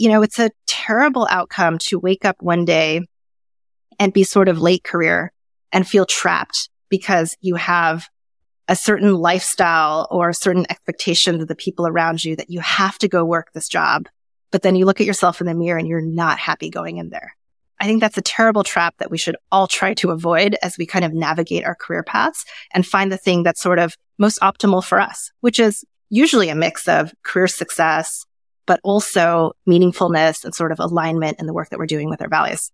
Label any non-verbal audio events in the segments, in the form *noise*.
you know, it's a terrible outcome to wake up one day and be sort of late career and feel trapped because you have a certain lifestyle or certain expectations of the people around you that you have to go work this job. But then you look at yourself in the mirror and you're not happy going in there. I think that's a terrible trap that we should all try to avoid as we kind of navigate our career paths and find the thing that's sort of most optimal for us, which is usually a mix of career success, but also meaningfulness and sort of alignment in the work that we're doing with our values.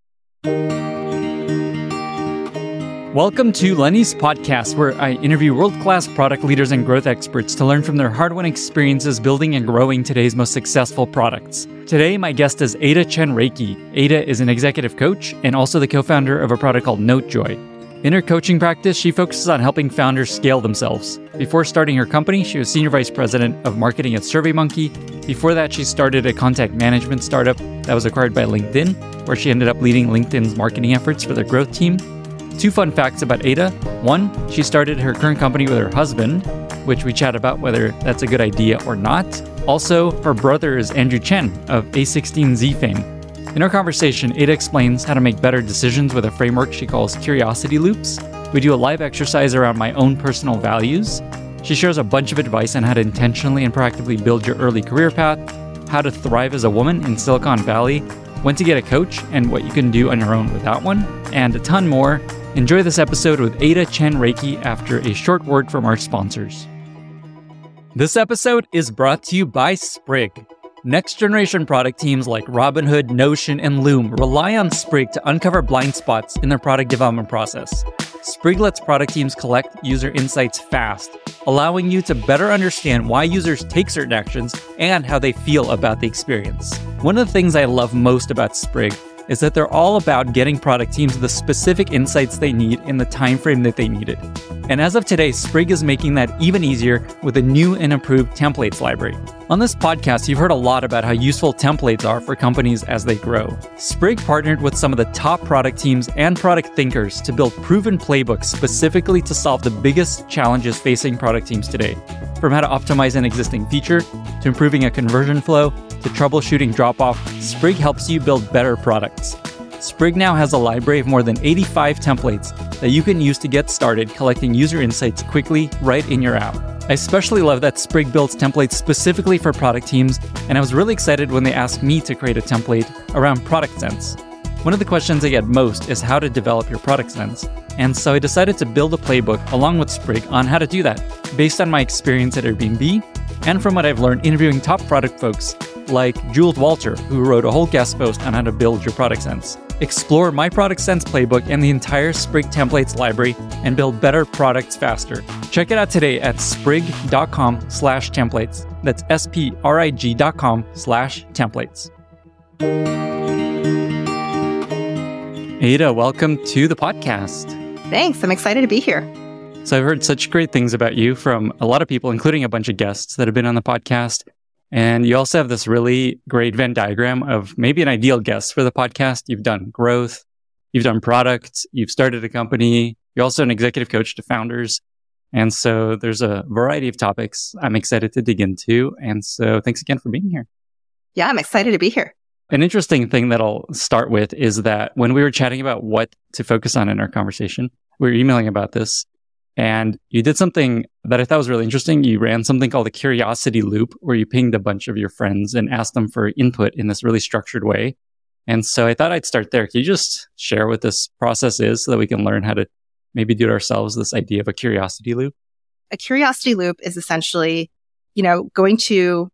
Welcome to Lenny's podcast, where I interview world class product leaders and growth experts to learn from their hard won experiences building and growing today's most successful products. Today, my guest is Ada Chen Rekhi. Ada is an executive coach and also the co founder of a product called NoteJoy. In her coaching practice, she focuses on helping founders scale themselves. Before starting her company, she was senior vice president of marketing at SurveyMonkey. Before that, she started a contact management startup that was acquired by LinkedIn, where she ended up leading LinkedIn's marketing efforts for their growth team. Two fun facts about Ada. One, she started her current company with her husband, which we chat about whether that's a good idea or not. Also, her brother is Andrew Chen of A16Z fame. In our conversation, Ada explains how to make better decisions with a framework she calls curiosity loops. We do a live exercise around my own personal values. She shares a bunch of advice on how to intentionally and proactively build your early career path, how to thrive as a woman in Silicon Valley, when to get a coach, and what you can do on your own without one, and a ton more. Enjoy this episode with Ada Chen Rekhi after a short word from our sponsors. This episode is brought to you by Sprig. Next generation product teams like Robinhood, Notion, and Loom rely on Sprig to uncover blind spots in their product development process. Sprig lets product teams collect user insights fast, allowing you to better understand why users take certain actions and how they feel about the experience. One of the things I love most about Sprig is that they're all about getting product teams the specific insights they need in the time frame that they need it. And as of today, Sprig is making that even easier with a new and improved templates library. On this podcast, you've heard a lot about how useful templates are for companies as they grow. Sprig partnered with some of the top product teams and product thinkers to build proven playbooks specifically to solve the biggest challenges facing product teams today. From how to optimize an existing feature, to improving a conversion flow, to troubleshooting drop off, Sprig helps you build better products. Sprig now has a library of more than 85 templates that you can use to get started collecting user insights quickly right in your app. I especially love that Sprig builds templates specifically for product teams, and I was really excited when they asked me to create a template around product sense. One of the questions I get most is how to develop your product sense, and so I decided to build a playbook along with Sprig on how to do that, based on my experience at Airbnb and from what I've learned interviewing top product folks like Jules Walter, who wrote a whole guest post on how to build your product sense. Explore my product sense playbook and the entire Sprig templates library and build better products faster. Check it out today at sprig.com slash templates. That's S-P-R-I-G dot com slash templates. Ada, welcome to the podcast. Thanks. I'm excited to be here. So I've heard such great things about you from a lot of people, including a bunch of guests that have been on the podcast. And you also have this really great Venn diagram of maybe an ideal guest for the podcast. You've done growth, you've done products, you've started a company, you're also an executive coach to founders. And so there's a variety of topics I'm excited to dig into. And so thanks again for being here. Yeah, I'm excited to be here. An interesting thing that I'll start with is that when we were chatting about what to focus on in our conversation, we were emailing about this. And you did something that I thought was really interesting. You ran something called a curiosity loop where you pinged a bunch of your friends and asked them for input in this really structured way. And so I thought I'd start there. Can you just share what this process is so that we can learn how to maybe do it ourselves? This idea of a curiosity loop? A curiosity loop is essentially, you know, going to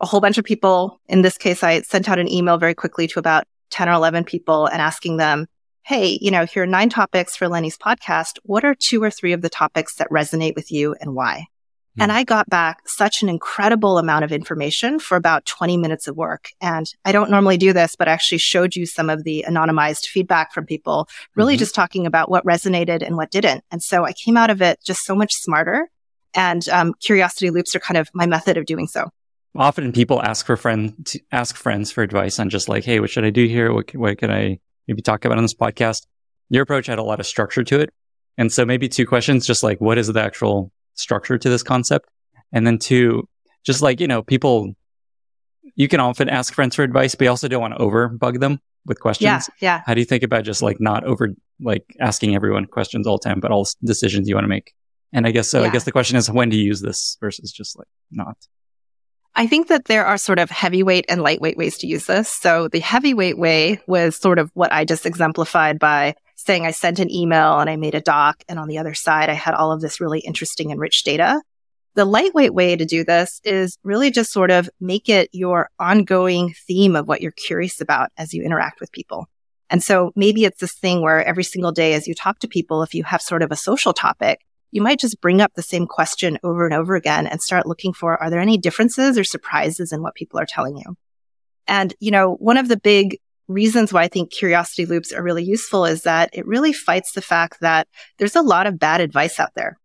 a whole bunch of people. In this case, I sent out an email very quickly to about 10 or 11 people and asking them, Hey, you know, here are nine topics for Lenny's podcast. What are two or three of the topics that resonate with you and why? Hmm. And I got back such an incredible amount of information for about 20 minutes of work. And I don't normally do this, but I actually showed you some of the anonymized feedback from people, really mm-hmm. just talking about what resonated and what didn't. And so I came out of it just so much smarter. And um, curiosity loops are kind of my method of doing so. Often people ask for friends, ask friends for advice on just like, hey, what should I do here? What, what can I maybe talk about on this podcast. Your approach had a lot of structure to it. And so maybe two questions, just like what is the actual structure to this concept? And then two, just like, you know, people you can often ask friends for advice, but you also don't want to over bug them with questions. Yeah. Yeah. How do you think about just like not over like asking everyone questions all the time, but all decisions you want to make? And I guess so. Yeah. I guess the question is when do you use this versus just like not? I think that there are sort of heavyweight and lightweight ways to use this. So the heavyweight way was sort of what I just exemplified by saying I sent an email and I made a doc. And on the other side, I had all of this really interesting and rich data. The lightweight way to do this is really just sort of make it your ongoing theme of what you're curious about as you interact with people. And so maybe it's this thing where every single day as you talk to people, if you have sort of a social topic, you might just bring up the same question over and over again and start looking for, are there any differences or surprises in what people are telling you? And, you know, one of the big reasons why I think curiosity loops are really useful is that it really fights the fact that there's a lot of bad advice out there.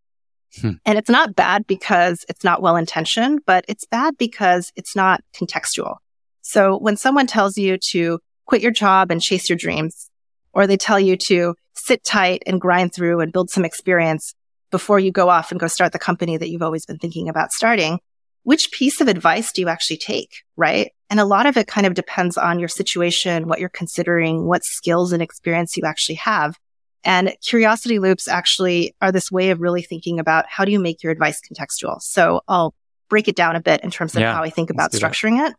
Hmm. And it's not bad because it's not well intentioned, but it's bad because it's not contextual. So when someone tells you to quit your job and chase your dreams, or they tell you to sit tight and grind through and build some experience before you go off and go start the company that you've always been thinking about starting, which piece of advice do you actually take? Right. And a lot of it kind of depends on your situation, what you're considering, what skills and experience you actually have. And curiosity loops actually are this way of really thinking about how do you make your advice contextual? So I'll break it down a bit in terms of yeah, how I think about structuring it.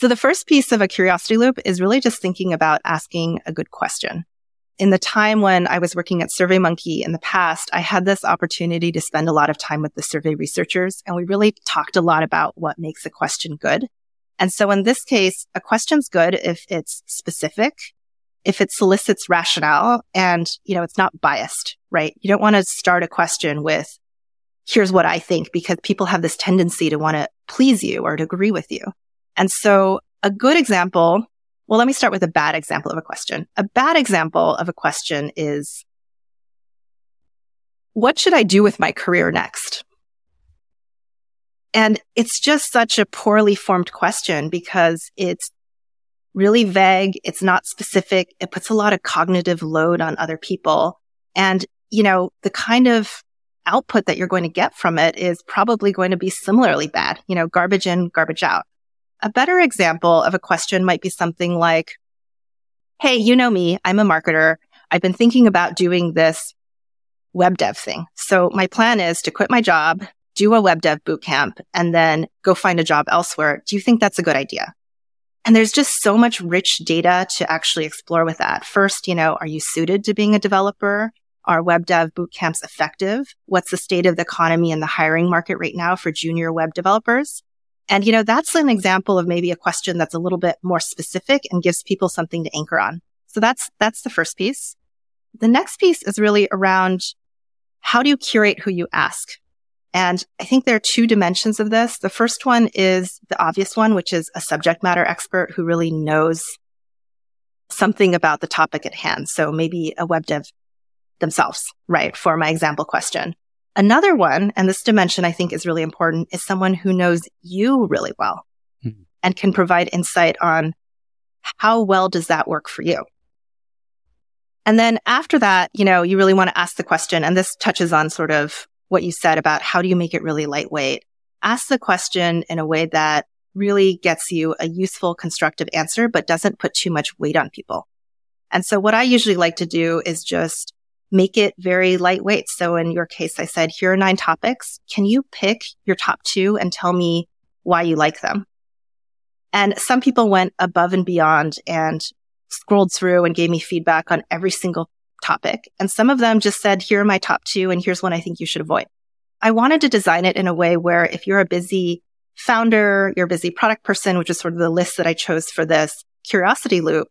So the first piece of a curiosity loop is really just thinking about asking a good question. In the time when I was working at SurveyMonkey in the past, I had this opportunity to spend a lot of time with the survey researchers and we really talked a lot about what makes a question good. And so in this case, a question's good if it's specific if it solicits rationale and, you know, it's not biased, right? You don't want to start a question with, here's what I think, because people have this tendency to want to please you or to agree with you. And so a good example, well, let me start with a bad example of a question. A bad example of a question is, what should I do with my career next? And it's just such a poorly formed question because it's really vague. It's not specific. It puts a lot of cognitive load on other people. And, you know, the kind of output that you're going to get from it is probably going to be similarly bad, you know, garbage in, garbage out. A better example of a question might be something like, Hey, you know me. I'm a marketer. I've been thinking about doing this web dev thing. So my plan is to quit my job, do a web dev bootcamp, and then go find a job elsewhere. Do you think that's a good idea? And there's just so much rich data to actually explore with that. First, you know, are you suited to being a developer? Are web dev bootcamps effective? What's the state of the economy and the hiring market right now for junior web developers? And, you know, that's an example of maybe a question that's a little bit more specific and gives people something to anchor on. So that's, that's the first piece. The next piece is really around how do you curate who you ask? And I think there are two dimensions of this. The first one is the obvious one, which is a subject matter expert who really knows something about the topic at hand. So maybe a web dev themselves, right? For my example question. Another one, and this dimension I think is really important, is someone who knows you really well mm-hmm. and can provide insight on how well does that work for you? And then after that, you know, you really want to ask the question, and this touches on sort of what you said about how do you make it really lightweight? Ask the question in a way that really gets you a useful, constructive answer, but doesn't put too much weight on people. And so what I usually like to do is just make it very lightweight. So in your case, I said, here are nine topics. Can you pick your top two and tell me why you like them? And some people went above and beyond and scrolled through and gave me feedback on every single topic. And some of them just said, here are my top two and here's one I think you should avoid. I wanted to design it in a way where if you're a busy founder, you're a busy product person, which is sort of the list that I chose for this curiosity loop,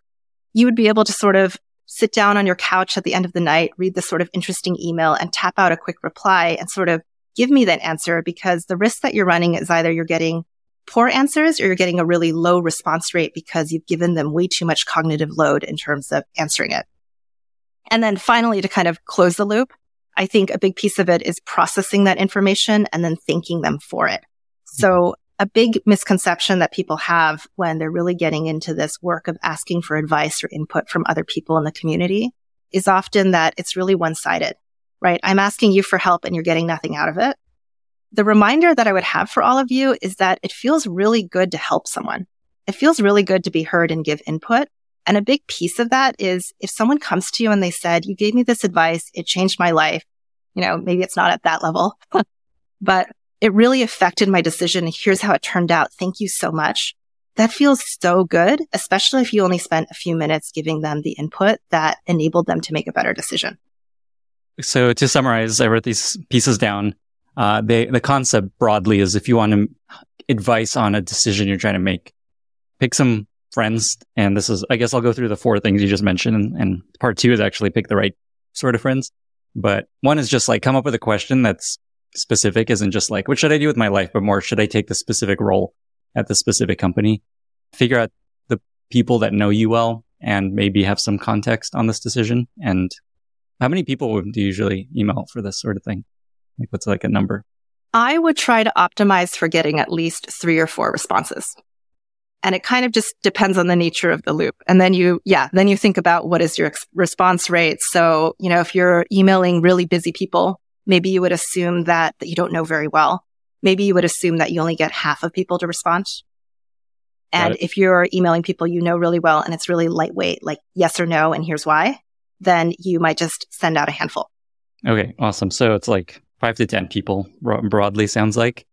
you would be able to sort of sit down on your couch at the end of the night, read this sort of interesting email and tap out a quick reply and sort of give me that answer because the risk that you're running is either you're getting poor answers or you're getting a really low response rate because you've given them way too much cognitive load in terms of answering it. And then finally, to kind of close the loop, I think a big piece of it is processing that information and then thanking them for it. So a big misconception that people have when they're really getting into this work of asking for advice or input from other people in the community is often that it's really one sided, right? I'm asking you for help and you're getting nothing out of it. the reminder that I would have for all of you is that it feels really good to help someone. It feels really good to be heard and give input. And a big piece of that is if someone comes to you and they said, you gave me this advice, it changed my life. You know, maybe it's not at that level, *laughs* but it really affected my decision. Here's how it turned out. Thank you so much. That feels so good, especially if you only spent a few minutes giving them the input that enabled them to make a better decision. So to summarize, I wrote these pieces down. Uh, they, the concept broadly is if you want advice on a decision you're trying to make, pick some friends. And this is, I guess I'll go through the four things you just mentioned. And, and part two is actually pick the right sort of friends. But one is just like come up with a question that's specific, isn't just like, what should I do with my life? But more, should I take the specific role at the specific company? Figure out the people that know you well and maybe have some context on this decision and how many people do you usually email for this sort of thing? Like what's like a number? I would try to optimize for getting at least three or four responses. And it kind of just depends on the nature of the loop. And then you, yeah, then you think about what is your ex- response rate. So, you know, if you're emailing really busy people, maybe you would assume that, that you don't know very well. Maybe you would assume that you only get half of people to respond. And if you're emailing people you know really well and it's really lightweight, like yes or no, and here's why, then you might just send out a handful. Okay, awesome. So it's like five to 10 people broadly sounds like.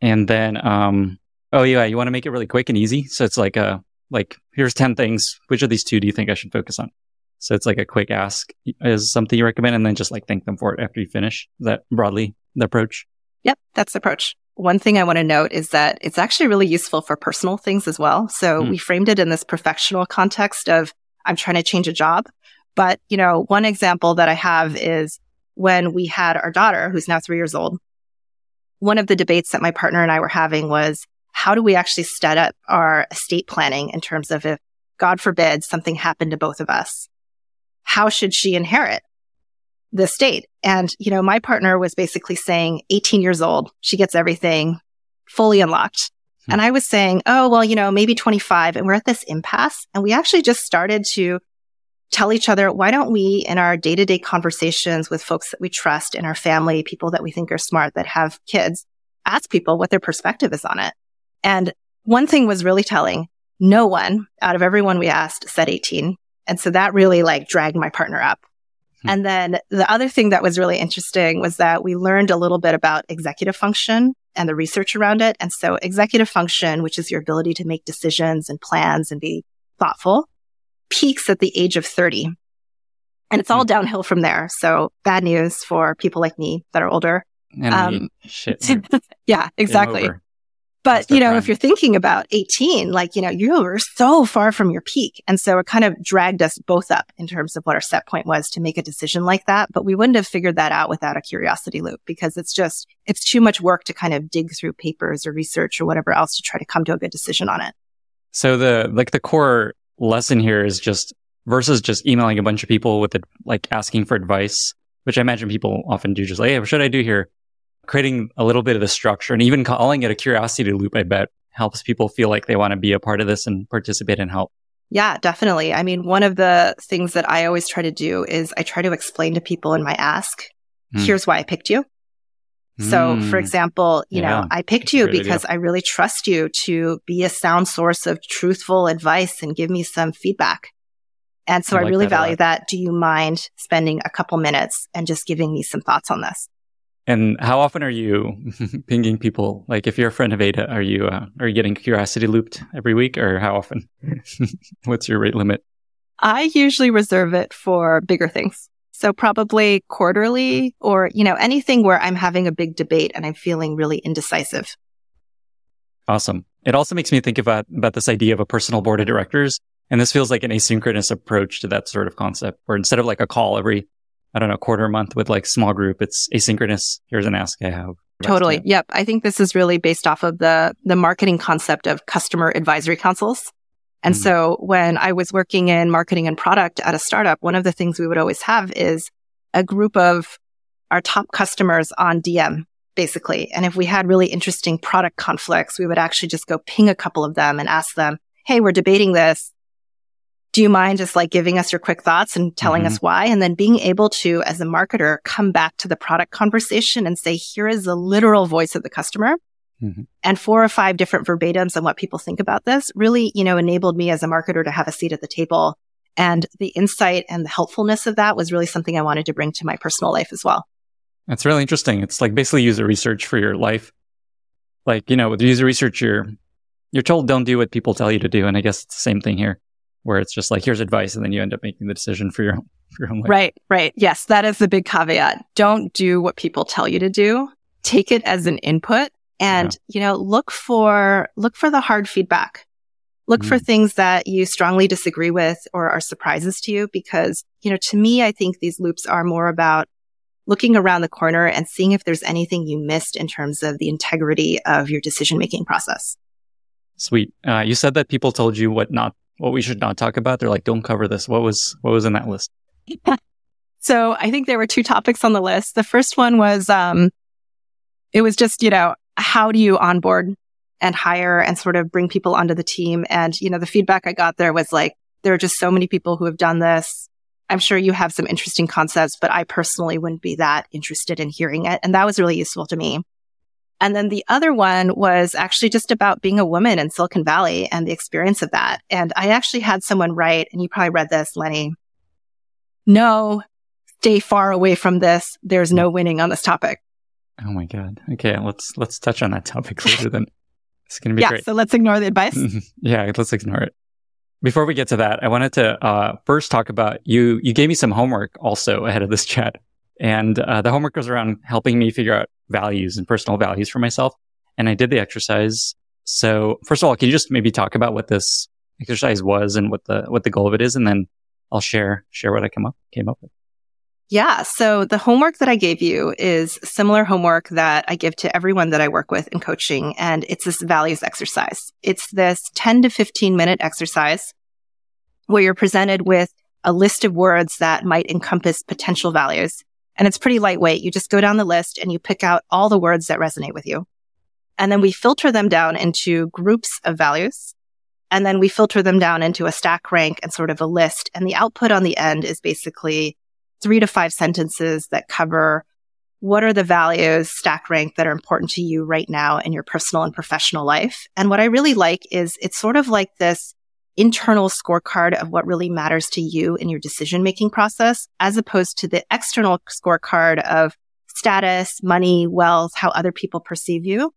And then, um, oh yeah, you want to make it really quick and easy. So it's like a, like, here's 10 things. Which of these two do you think I should focus on? So it's like a quick ask is something you recommend and then just like thank them for it after you finish. Is that broadly the approach? Yep, that's the approach. One thing I want to note is that it's actually really useful for personal things as well. So mm. we framed it in this professional context of I'm trying to change a job. But, you know, one example that I have is when we had our daughter, who's now three years old. One of the debates that my partner and I were having was how do we actually set up our estate planning in terms of if, God forbid, something happened to both of us? How should she inherit the state? And, you know, my partner was basically saying 18 years old, she gets everything fully unlocked. Hmm. And I was saying, oh, well, you know, maybe 25 and we're at this impasse. And we actually just started to tell each other, why don't we in our day to day conversations with folks that we trust in our family, people that we think are smart that have kids, ask people what their perspective is on it. And one thing was really telling. No one out of everyone we asked said 18. And so that really like dragged my partner up. Hmm. And then the other thing that was really interesting was that we learned a little bit about executive function and the research around it. And so executive function, which is your ability to make decisions and plans and be thoughtful, peaks at the age of 30. And it's all hmm. downhill from there. So bad news for people like me that are older. Um, shit. *laughs* yeah, exactly. But, you know, crime. if you're thinking about 18, like, you know, you were so far from your peak. And so it kind of dragged us both up in terms of what our set point was to make a decision like that. But we wouldn't have figured that out without a curiosity loop because it's just, it's too much work to kind of dig through papers or research or whatever else to try to come to a good decision on it. So the, like the core lesson here is just versus just emailing a bunch of people with it, like asking for advice, which I imagine people often do just like, hey, what should I do here? Creating a little bit of the structure and even calling it a curiosity loop, I bet helps people feel like they want to be a part of this and participate and help. Yeah, definitely. I mean, one of the things that I always try to do is I try to explain to people in my ask, mm. here's why I picked you. So, for hmm. example, you yeah, know, I picked you because. I really trust you to be a sound source of truthful advice and give me some feedback. And so I, I like really that value that. Do you mind spending a couple minutes and just giving me some thoughts on this? And how often are you *laughs* pinging people? Like, if you're a friend of Ada, are you uh, are you getting curiosity looped every week, or how often? *laughs* What's your rate limit? I usually reserve it for bigger things. So probably quarterly or, you know, anything where I'm having a big debate and I'm feeling really indecisive. Awesome. It also makes me think about, about this idea of a personal board of directors. And this feels like an asynchronous approach to that sort of concept where instead of like a call every, I don't know, quarter a month with like small group, it's asynchronous. Here's an ask I have. Totally. Yep. I think this is really based off of the, the marketing concept of customer advisory councils. And mm so when I was working in marketing and product at a startup, one of the things we would always have is a group of our top customers on DM, basically. And if we had really interesting product conflicts, we would actually just go ping a couple of them and ask them, Hey, we're debating this. Do you mind just like giving us your quick thoughts and telling mm-hmm. us why? And then being able to, as a marketer, come back to the product conversation and say, here is the literal voice of the customer. Mm-hmm. And four or five different verbatims on what people think about this really, you know, enabled me as a marketer to have a seat at the table. And the insight and the helpfulness of that was really something I wanted to bring to my personal life as well. That's really interesting. It's like basically user research for your life. Like, you know, with user research, you're, you're told don't do what people tell you to do. And I guess it's the same thing here where it's just like, here's advice. And then you end up making the decision for your, for your own life. Right. Right. Yes. That is the big caveat. Don't do what people tell you to do. Take it as an input and, yeah. you know, look for, look for the hard feedback. Look mm. for things that you strongly disagree with or are surprises to you because, you know, to me, I think these loops are more about looking around the corner and seeing if there's anything you missed in terms of the integrity of your decision making process. Sweet. Uh, you said that people told you what not, what we should not talk about. They're like, don't cover this. What was, what was in that list? *laughs* so I think there were two topics on the list. The first one was, um, it was just, you know, how do you onboard and hire and sort of bring people onto the team? And, you know, the feedback I got there was like, there are just so many people who have done this. I'm sure you have some interesting concepts, but I personally wouldn't be that interested in hearing it. And that was really useful to me. And then the other one was actually just about being a woman in Silicon Valley and the experience of that. And I actually had someone write, and you probably read this, Lenny. No, stay far away from this. There's no winning on this topic. Oh my god. Okay, let's let's touch on that topic later then. *laughs* It's going to be yeah, great. So let's ignore the advice. *laughs* yeah, let's ignore it. Before we get to that, I wanted to uh, first talk about you. You gave me some homework also ahead of this chat, and uh, the homework was around helping me figure out values and personal values for myself. And I did the exercise. So first of all, can you just maybe talk about what this exercise was and what the what the goal of it is, and then I'll share share what I came up came up with. Yeah. So the homework that I gave you is similar homework that I give to everyone that I work with in coaching. And it's this values exercise. It's this 10 to 15 minute exercise where you're presented with a list of words that might encompass potential values. And it's pretty lightweight. You just go down the list and you pick out all the words that resonate with you. And then we filter them down into groups of values. And then we filter them down into a stack rank and sort of a list. And the output on the end is basically three to five sentences that cover what are the values stack rank that are important to you right now in your personal and professional life. And what I really like is it's sort of like this internal scorecard of what really matters to you in your decision making process, as opposed to the external scorecard of status, money, wealth, how other people perceive you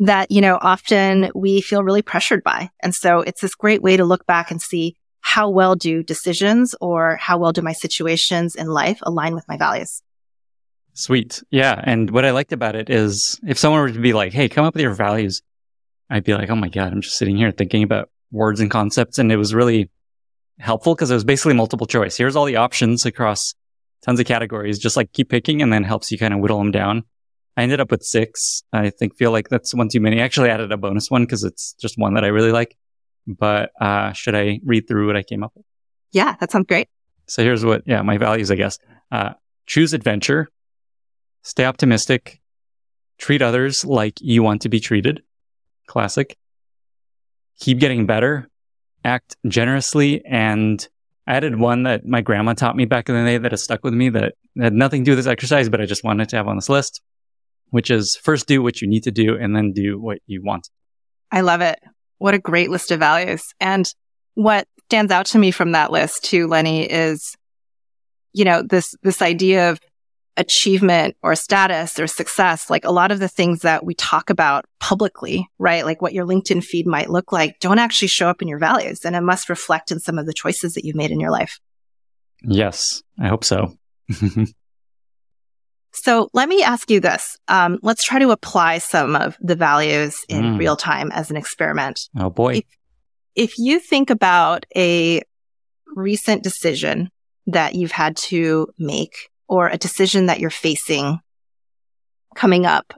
that, you know, often we feel really pressured by. And so it's this great way to look back and see how well do decisions or how well do my situations in life align with my values? Sweet. Yeah. And what I liked about it is if someone were to be like, Hey, come up with your values, I'd be like, Oh my God, I'm just sitting here thinking about words and concepts. And it was really helpful because it was basically multiple choice. Here's all the options across tons of categories. Just like keep picking and then helps you kind of whittle them down. I ended up with six. I think feel like that's one too many. I actually added a bonus one because it's just one that I really like. But uh, should I read through what I came up with? Yeah, that sounds great. So here's what, yeah, my values, I guess. Uh, choose adventure, stay optimistic, treat others like you want to be treated. Classic. Keep getting better, act generously, and I added one that my grandma taught me back in the day that has stuck with me that had nothing to do with this exercise, but I just wanted to have on this list, which is first do what you need to do and then do what you want. I love it. What a great list of values. And what stands out to me from that list too, Lenny, is, you know, this, this idea of achievement or status or success, like a lot of the things that we talk about publicly, right? Like what your LinkedIn feed might look like don't actually show up in your values and it must reflect in some of the choices that you've made in your life. Yes, I hope so. *laughs* So let me ask you this. Um, let's try to apply some of the values in mm. real time as an experiment. Oh boy. If, if you think about a recent decision that you've had to make or a decision that you're facing coming up,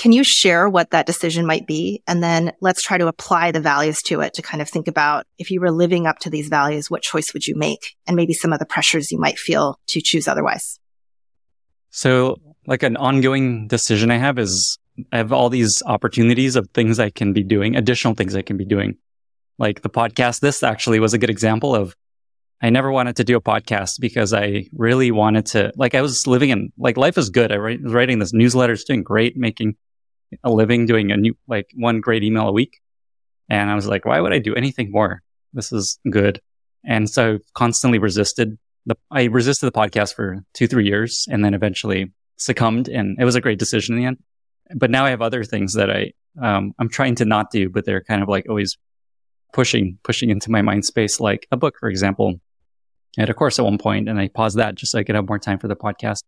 can you share what that decision might be? And then let's try to apply the values to it to kind of think about if you were living up to these values, what choice would you make? And maybe some of the pressures you might feel to choose otherwise. So, like an ongoing decision I have is I have all these opportunities of things I can be doing, additional things I can be doing. Like the podcast, this actually was a good example of I never wanted to do a podcast because I really wanted to, like, I was living in, like, life is good. I was writing this newsletter, it's doing great, making a living, doing a new, like, one great email a week. And I was like, why would I do anything more? This is good. And so constantly resisted the, I resisted the podcast for two, three years and then eventually succumbed. And it was a great decision in the end. But now I have other things that I, um, I'm trying to not do, but they're kind of like always pushing, pushing into my mind space, like a book, for example I had a course at one point and I paused that just so I could have more time for the podcast.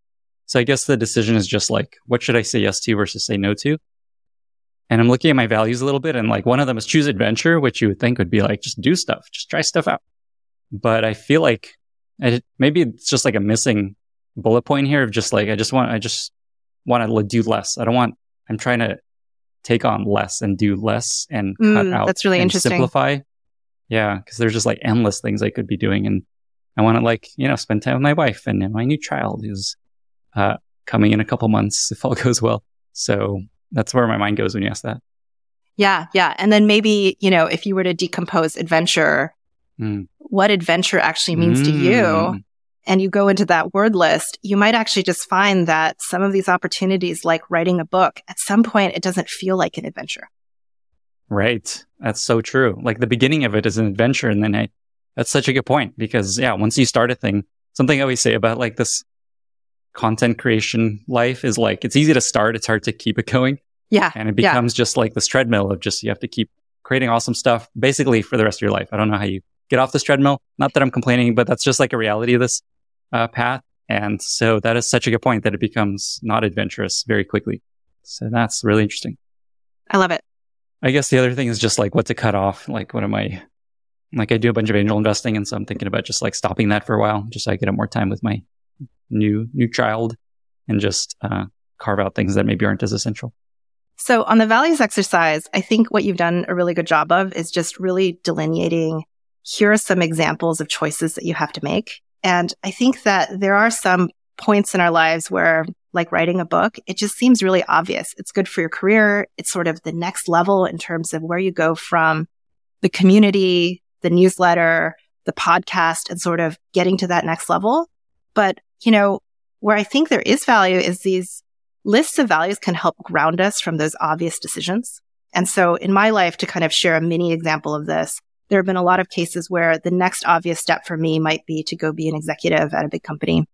So I guess the decision is just like, what should I say yes to versus say no to? And I'm looking at my values a little bit and like one of them is choose adventure, which you would think would be like, just do stuff, just try stuff out. But I feel like I, maybe it's just like a missing bullet point here of just like, I just want, I just want to do less. I don't want, I'm trying to take on less and do less and mm, cut out. That's really interesting. Simplify. Yeah. Cause there's just like endless things I could be doing. And I want to like, you know, spend time with my wife and my new child is, uh, coming in a couple months if all *laughs* goes well. So that's where my mind goes when you ask that. Yeah. Yeah. And then maybe, you know, if you were to decompose adventure, mm. what adventure actually means mm. to you, hmm. and you go into that word list, you might actually just find that some of these opportunities, like writing a book, at some point, it doesn't feel like an adventure. Right. That's so true. Like the beginning of it is an adventure. And then I that's such a good point because yeah, once you start a thing, something I always say about like this content creation life is like it's easy to start, it's hard to keep it going. Yeah. And it becomes yeah. just like this treadmill of just you have to keep creating awesome stuff basically for the rest of your life. I don't know how you get off this treadmill. Not that I'm complaining, but that's just like a reality of this uh, path. And so that is such a good point that it becomes not adventurous very quickly. So that's really interesting. I love it. I guess the other thing is just like what to cut off. Like, what am I like I do a bunch of angel investing, and so I'm thinking about just like stopping that for a while, just so I get more time with my new new child, and just uh, carve out things that maybe aren't as essential. So on the values exercise, I think what you've done a really good job of is just really delineating. Here are some examples of choices that you have to make, and I think that there are some points in our lives where like writing a book, it just seems really obvious. It's good for your career. It's sort of the next level in terms of where you go from the community the newsletter, the podcast and sort of getting to that next level. But, you know, where I think there is value is these lists of values can help ground us from those obvious decisions. And so in my life, to kind of share a mini example of this, there have been a lot of cases where the next obvious step for me might be to go be an executive at a big company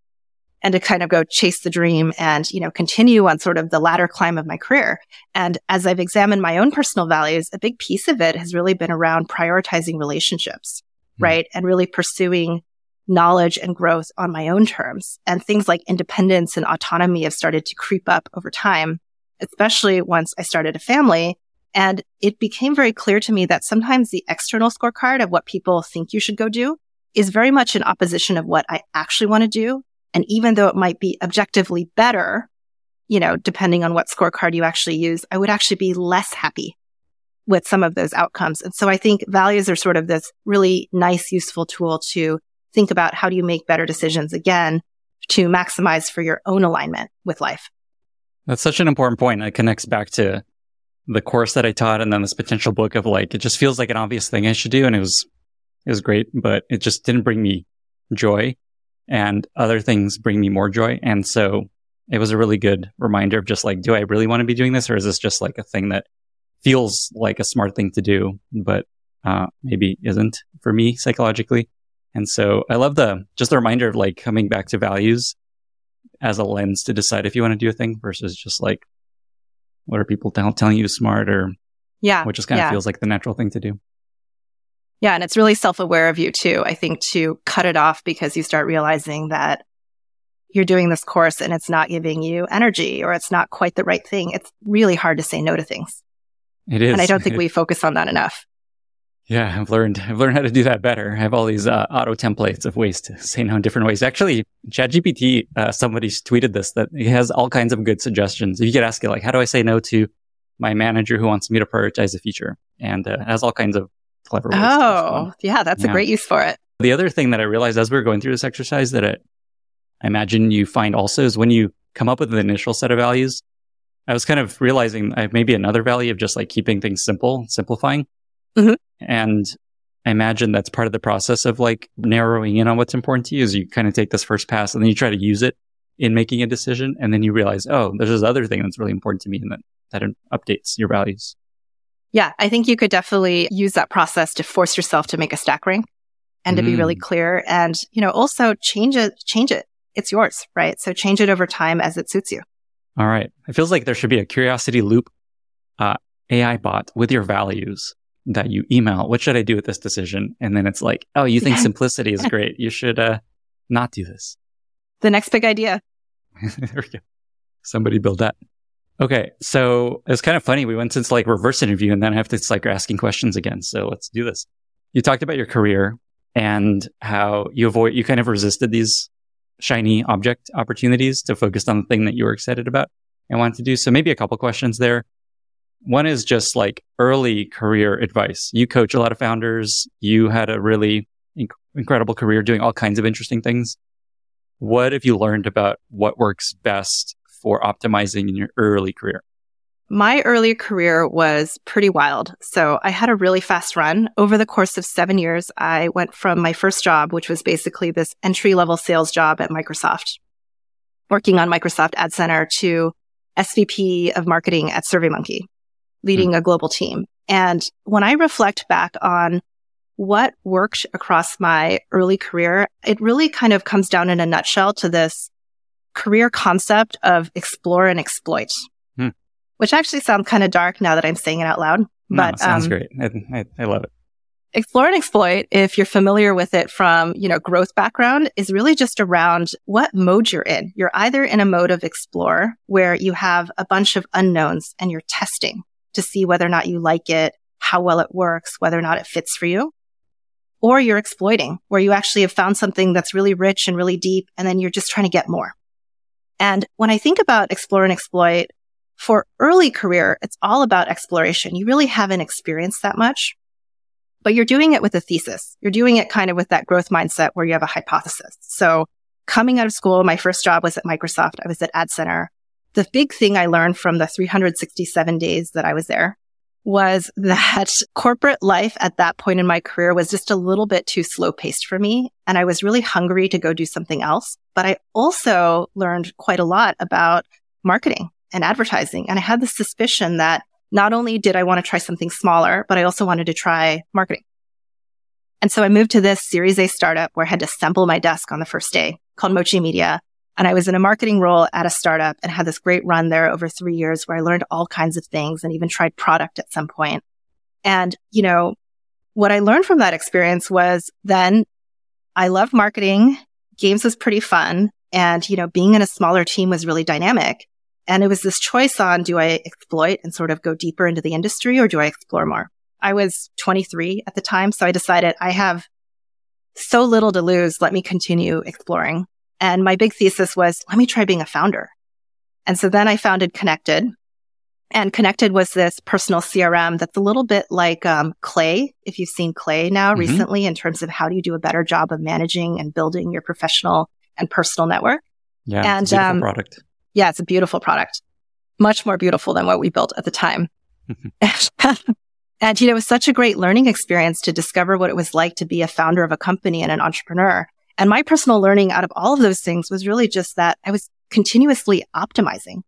and to kind of go chase the dream and, you know, continue on sort of the ladder climb of my career. And as I've examined my own personal values, a big piece of it has really been around prioritizing relationships, mm. right? And really pursuing knowledge and growth on my own terms. And things like independence and autonomy have started to creep up over time, especially once I started a family. And it became very clear to me that sometimes the external scorecard of what people think you should go do is very much in opposition of what I actually want to do and even though it might be objectively better, you know, depending on what scorecard you actually use, I would actually be less happy with some of those outcomes. And so I think values are sort of this really nice, useful tool to think about how do you make better decisions again to maximize for your own alignment with life. That's such an important point. It connects back to the course that I taught and then this potential book of like, it just feels like an obvious thing I should do. And it was, it was great, but it just didn't bring me joy and other things bring me more joy. And so it was a really good reminder of just like, do I really want to be doing this? Or is this just like a thing that feels like a smart thing to do, but uh, maybe isn't for me psychologically? And so I love the, just the reminder of like coming back to values as a lens to decide if you want to do a thing versus just like, what are people t- telling you is smart or yeah, which just kind yeah. of feels like the natural thing to do. Yeah. And it's really self aware of you too. I think to cut it off because you start realizing that you're doing this course and it's not giving you energy or it's not quite the right thing. It's really hard to say no to things. It is. And I don't think *laughs* we focus on that enough. Yeah, I've learned I've learned how to do that better. I have all these uh, auto templates of ways to say no in different ways. Actually, ChatGPT, uh, somebody's tweeted this that he has all kinds of good suggestions. You could ask it like, "How do I say no to my manager who wants me to prioritize a feature?" And uh, has all kinds of clever ways. Oh, yeah, that's yeah. a great use for it. The other thing that I realized as we were going through this exercise that it, I imagine you find also is when you come up with an initial set of values, I was kind of realizing I have maybe another value of just like keeping things simple, simplifying. Mm-hmm. And I imagine that's part of the process of like narrowing in on what's important to you is you kind of take this first pass and then you try to use it in making a decision. And then you realize, oh, there's this other thing that's really important to me and that, that updates your values. Yeah, I think you could definitely use that process to force yourself to make a stack rank and to mm. be really mm. clear and, you know, also change it, change it. It's yours, right? So change it over time as it suits you. All right. It feels like there should be a curiosity loop uh, AI bot with your values that you email. What should I do with this decision? And then it's like, oh, you think *laughs* simplicity is great. You should uh, not do this. The next big idea. *laughs* there we go. Somebody build that. Okay. So it's kind of funny. We went since like reverse interview and then I have to like asking questions again. So let's do this. You talked about your career and how you avoid, you kind of resisted these shiny object opportunities to focus on the thing that you were excited about and wanted to do. So maybe a couple questions there. One is just like early career advice. You coach a lot of founders. You had a really inc- incredible career doing all kinds of interesting things. What have you learned about what works best for optimizing in your early career? My early career was pretty wild. So I had a really fast run. Over the course of seven years, I went from my first job, which was basically this entry level sales job at Microsoft, working on Microsoft Ad Center to SVP of marketing at SurveyMonkey, leading mm. a global team. And when I reflect back on what worked across my early career, it really kind of comes down in a nutshell to this career concept of explore and exploit which actually sounds kind of dark now that I'm saying it out loud. But no, sounds um, great. I, I, I love it. Explore and exploit, if you're familiar with it from, you know, growth background is really just around what mode you're in. You're either in a mode of explore where you have a bunch of unknowns and you're testing to see whether or not you like it, how well it works, whether or not it fits for you. Or you're exploiting where you actually have found something that's really rich and really deep and then you're just trying to get more. And when I think about explore and exploit, for early career, it's all about exploration. You really haven't experienced that much, but you're doing it with a thesis. You're doing it kind of with that growth mindset where you have a hypothesis. So coming out of school, my first job was at Microsoft. I was at Ad Center. The big thing I learned from the 367 days that I was there was that corporate life at that point in my career was just a little bit too slow paced for me. And I was really hungry to go do something else. But I also learned quite a lot about marketing and advertising. And I had the suspicion that not only did I want to try something smaller, but I also wanted to try marketing. And so I moved to this series A startup where I had to assemble my desk on the first day called Mochi Media. And I was in a marketing role at a startup and had this great run there over three years where I learned all kinds of things and even tried product at some point. And, you know, what I learned from that experience was then I loved marketing. Games was pretty fun. And, you know, being in a smaller team was really dynamic. And it was this choice on do I exploit and sort of go deeper into the industry or do I explore more? I was 23 at the time. So I decided I have so little to lose. Let me continue exploring. And my big thesis was let me try being a founder. And so then I founded Connected. And Connected was this personal CRM that's a little bit like um, Clay, if you've seen Clay now mm-hmm. recently, in terms of how do you do a better job of managing and building your professional and personal network. Yeah, and um, product yeah, it's a beautiful product, much more beautiful than what we built at the time. *laughs* *laughs* and, you know, it was such a great learning experience to discover what it was like to be a founder of a company and an entrepreneur. And my personal learning out of all of those things was really just that I was continuously optimizing.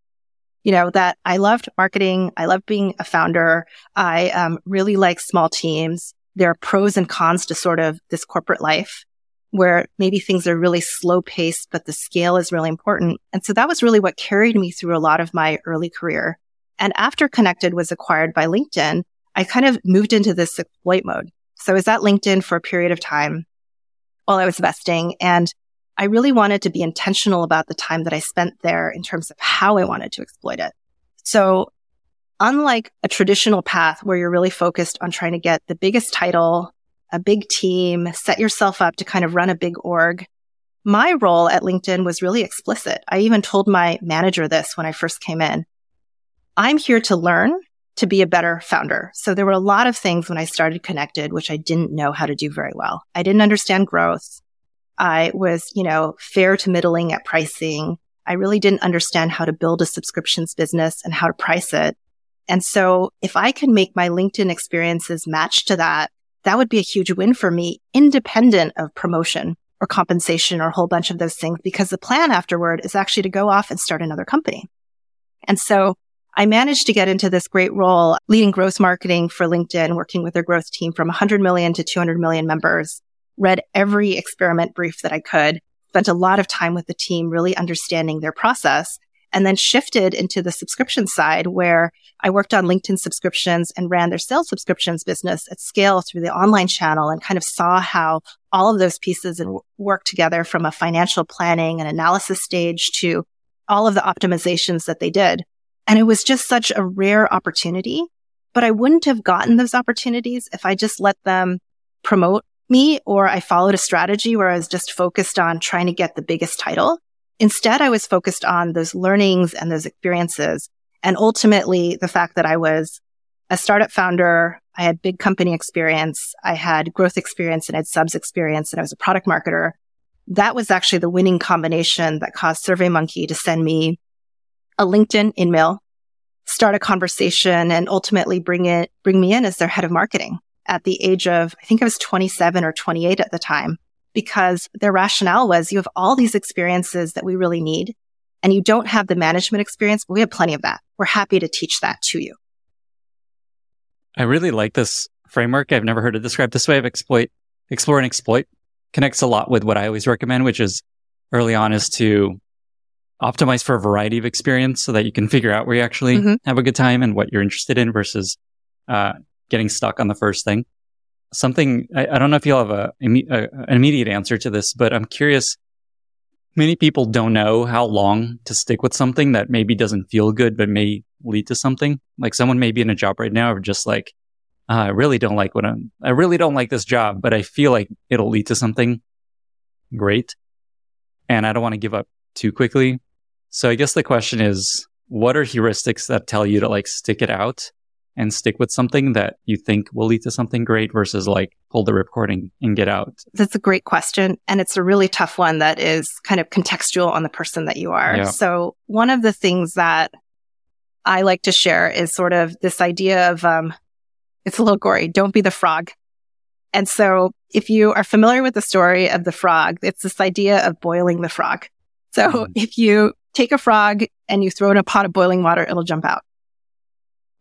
You know, that I loved marketing. I loved being a founder. I um, really like small teams. There are pros and cons to sort of this corporate life where maybe things are really slow paced, but the scale is really important. And so that was really what carried me through a lot of my early career. And after Connected was acquired by LinkedIn, I kind of moved into this exploit mode. So I was at LinkedIn for a period of time while I was vesting and I really wanted to be intentional about the time that I spent there in terms of how I wanted to exploit it. So unlike a traditional path where you're really focused on trying to get the biggest title, a big team, set yourself up to kind of run a big org. My role at LinkedIn was really explicit. I even told my manager this when I first came in. I'm here to learn to be a better founder. So there were a lot of things when I started connected, which I didn't know how to do very well. I didn't understand growth. I was, you know, fair to middling at pricing. I really didn't understand how to build a subscriptions business and how to price it. And so if I can make my LinkedIn experiences match to that, that would be a huge win for me, independent of promotion or compensation or a whole bunch of those things, because the plan afterward is actually to go off and start another company. And so I managed to get into this great role leading growth marketing for LinkedIn, working with their growth team from 100 million to 200 million members, read every experiment brief that I could, spent a lot of time with the team, really understanding their process and then shifted into the subscription side where I worked on LinkedIn subscriptions and ran their sales subscriptions business at scale through the online channel and kind of saw how all of those pieces and work together from a financial planning and analysis stage to all of the optimizations that they did. And it was just such a rare opportunity, but I wouldn't have gotten those opportunities if I just let them promote me or I followed a strategy where I was just focused on trying to get the biggest title. Instead, I was focused on those learnings and those experiences. And ultimately the fact that I was a startup founder, I had big company experience, I had growth experience and I had subs experience and I was a product marketer. That was actually the winning combination that caused SurveyMonkey to send me a LinkedIn email, start a conversation and ultimately bring it, bring me in as their head of marketing at the age of, I think I was 27 or 28 at the time, because their rationale was you have all these experiences that we really need and you don't have the management experience, but we have plenty of that. We're happy to teach that to you. I really like this framework. I've never heard it described this way of exploit, explore and exploit connects a lot with what I always recommend, which is early on is to optimize for a variety of experience so that you can figure out where you actually mm-hmm. have a good time and what you're interested in versus uh, getting stuck on the first thing. Something I, I don't know if you'll have a, a, an immediate answer to this, but I'm curious. Many people don't know how long to stick with something that maybe doesn't feel good, but may lead to something. Like someone may be in a job right now, or just like, uh, I really don't like what I'm. I really don't like this job, but I feel like it'll lead to something great, and I don't want to give up too quickly. So I guess the question is, what are heuristics that tell you to like stick it out and stick with something that you think will lead to something great versus like pull the ripcord and, and get out? That's a great question. And it's a really tough one that is kind of contextual on the person that you are. Yeah. So one of the things that I like to share is sort of this idea of, um, it's a little gory. Don't be the frog. And so if you are familiar with the story of the frog, it's this idea of boiling the frog. So mm. if you take a frog and you throw it in a pot of boiling water, it'll jump out.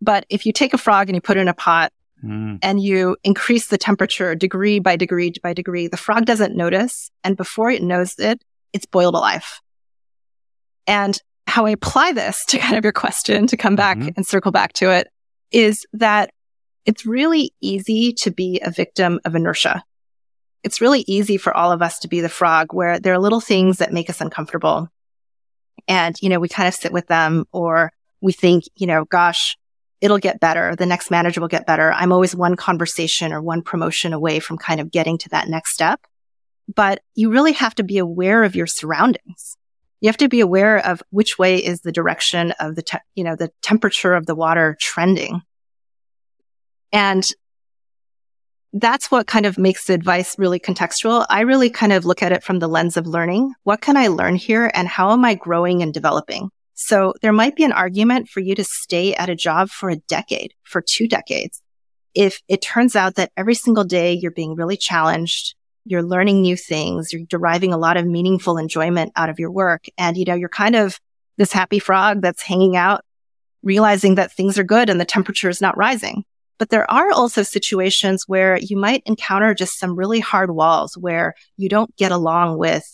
But if you take a frog and you put it in a pot mm. and you increase the temperature degree by degree by degree, the frog doesn't notice. And before it knows it, it's boiled alive. And how I apply this *laughs* to kind of your question to come back mm-hmm. and circle back to it is that it's really easy to be a victim of inertia. It's really easy for all of us to be the frog where there are little things that make us uncomfortable. And, you know, we kind of sit with them or we think, you know, gosh, it'll get better. The next manager will get better. I'm always one conversation or one promotion away from kind of getting to that next step. But you really have to be aware of your surroundings. You have to be aware of which way is the direction of the, te- you know, the temperature of the water trending. And that's what kind of makes the advice really contextual. I really kind of look at it from the lens of learning. What can I learn here and how am I growing and developing? So there might be an argument for you to stay at a job for a decade, for two decades. If it turns out that every single day you're being really challenged, you're learning new things, you're deriving a lot of meaningful enjoyment out of your work. And, you know, you're kind of this happy frog that's hanging out, realizing that things are good and the temperature is not rising. But there are also situations where you might encounter just some really hard walls where you don't get along with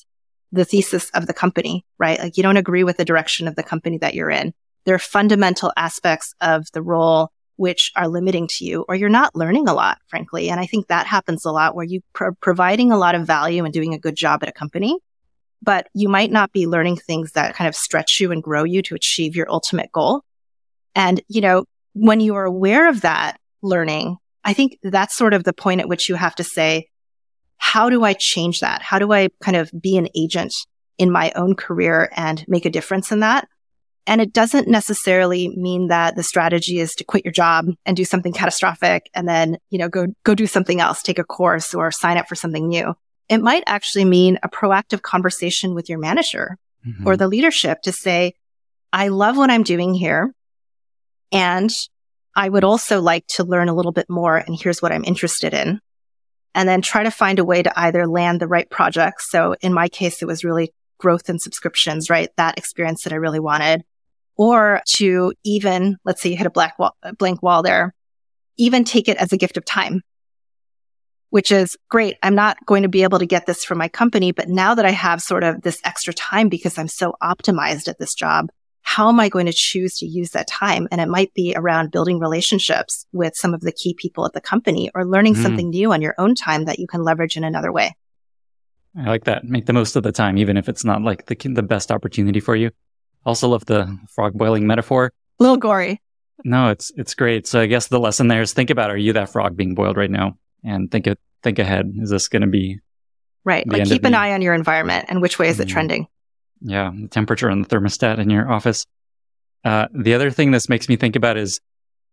the thesis of the company, right? Like you don't agree with the direction of the company that you're in. There are fundamental aspects of the role which are limiting to you or you're not learning a lot, frankly. And I think that happens a lot where you are providing a lot of value and doing a good job at a company, but you might not be learning things that kind of stretch you and grow you to achieve your ultimate goal. And, you know, when you are aware of that, learning, I think that's sort of the point at which you have to say, how do I change that? How do I kind of be an agent in my own career and make a difference in that? And it doesn't necessarily mean that the strategy is to quit your job and do something catastrophic and then, you know, go, go do something else, take a course or sign up for something new. It might actually mean a proactive conversation with your manager mm-hmm. or the leadership to say, I love what I'm doing here. And I would also like to learn a little bit more. And here's what I'm interested in. and then try to find a way to either land the right projects. So in my case, it was really growth and subscriptions, right? That experience that I really wanted or to even, let's say you hit a black wall, blank wall there, even take it as a gift of time, which is great. I'm not going to be able to get this from my company, but now that I have sort of this extra time because I'm so optimized at this job, how am I going to choose to use that time? And it might be around building relationships with some of the key people at the company or learning mm. something new on your own time that you can leverage in another way. I like that. Make the most of the time, even if it's not like the, the best opportunity for you. Also love the frog boiling metaphor. A little gory. No, it's it's great. So I guess the lesson there is think about are you that frog being boiled right now? And think it think ahead. Is this gonna be Right. Like keep an eye on your environment and which way is it mm. trending? Yeah, the temperature on the thermostat in your office. Uh, the other thing this makes me think about is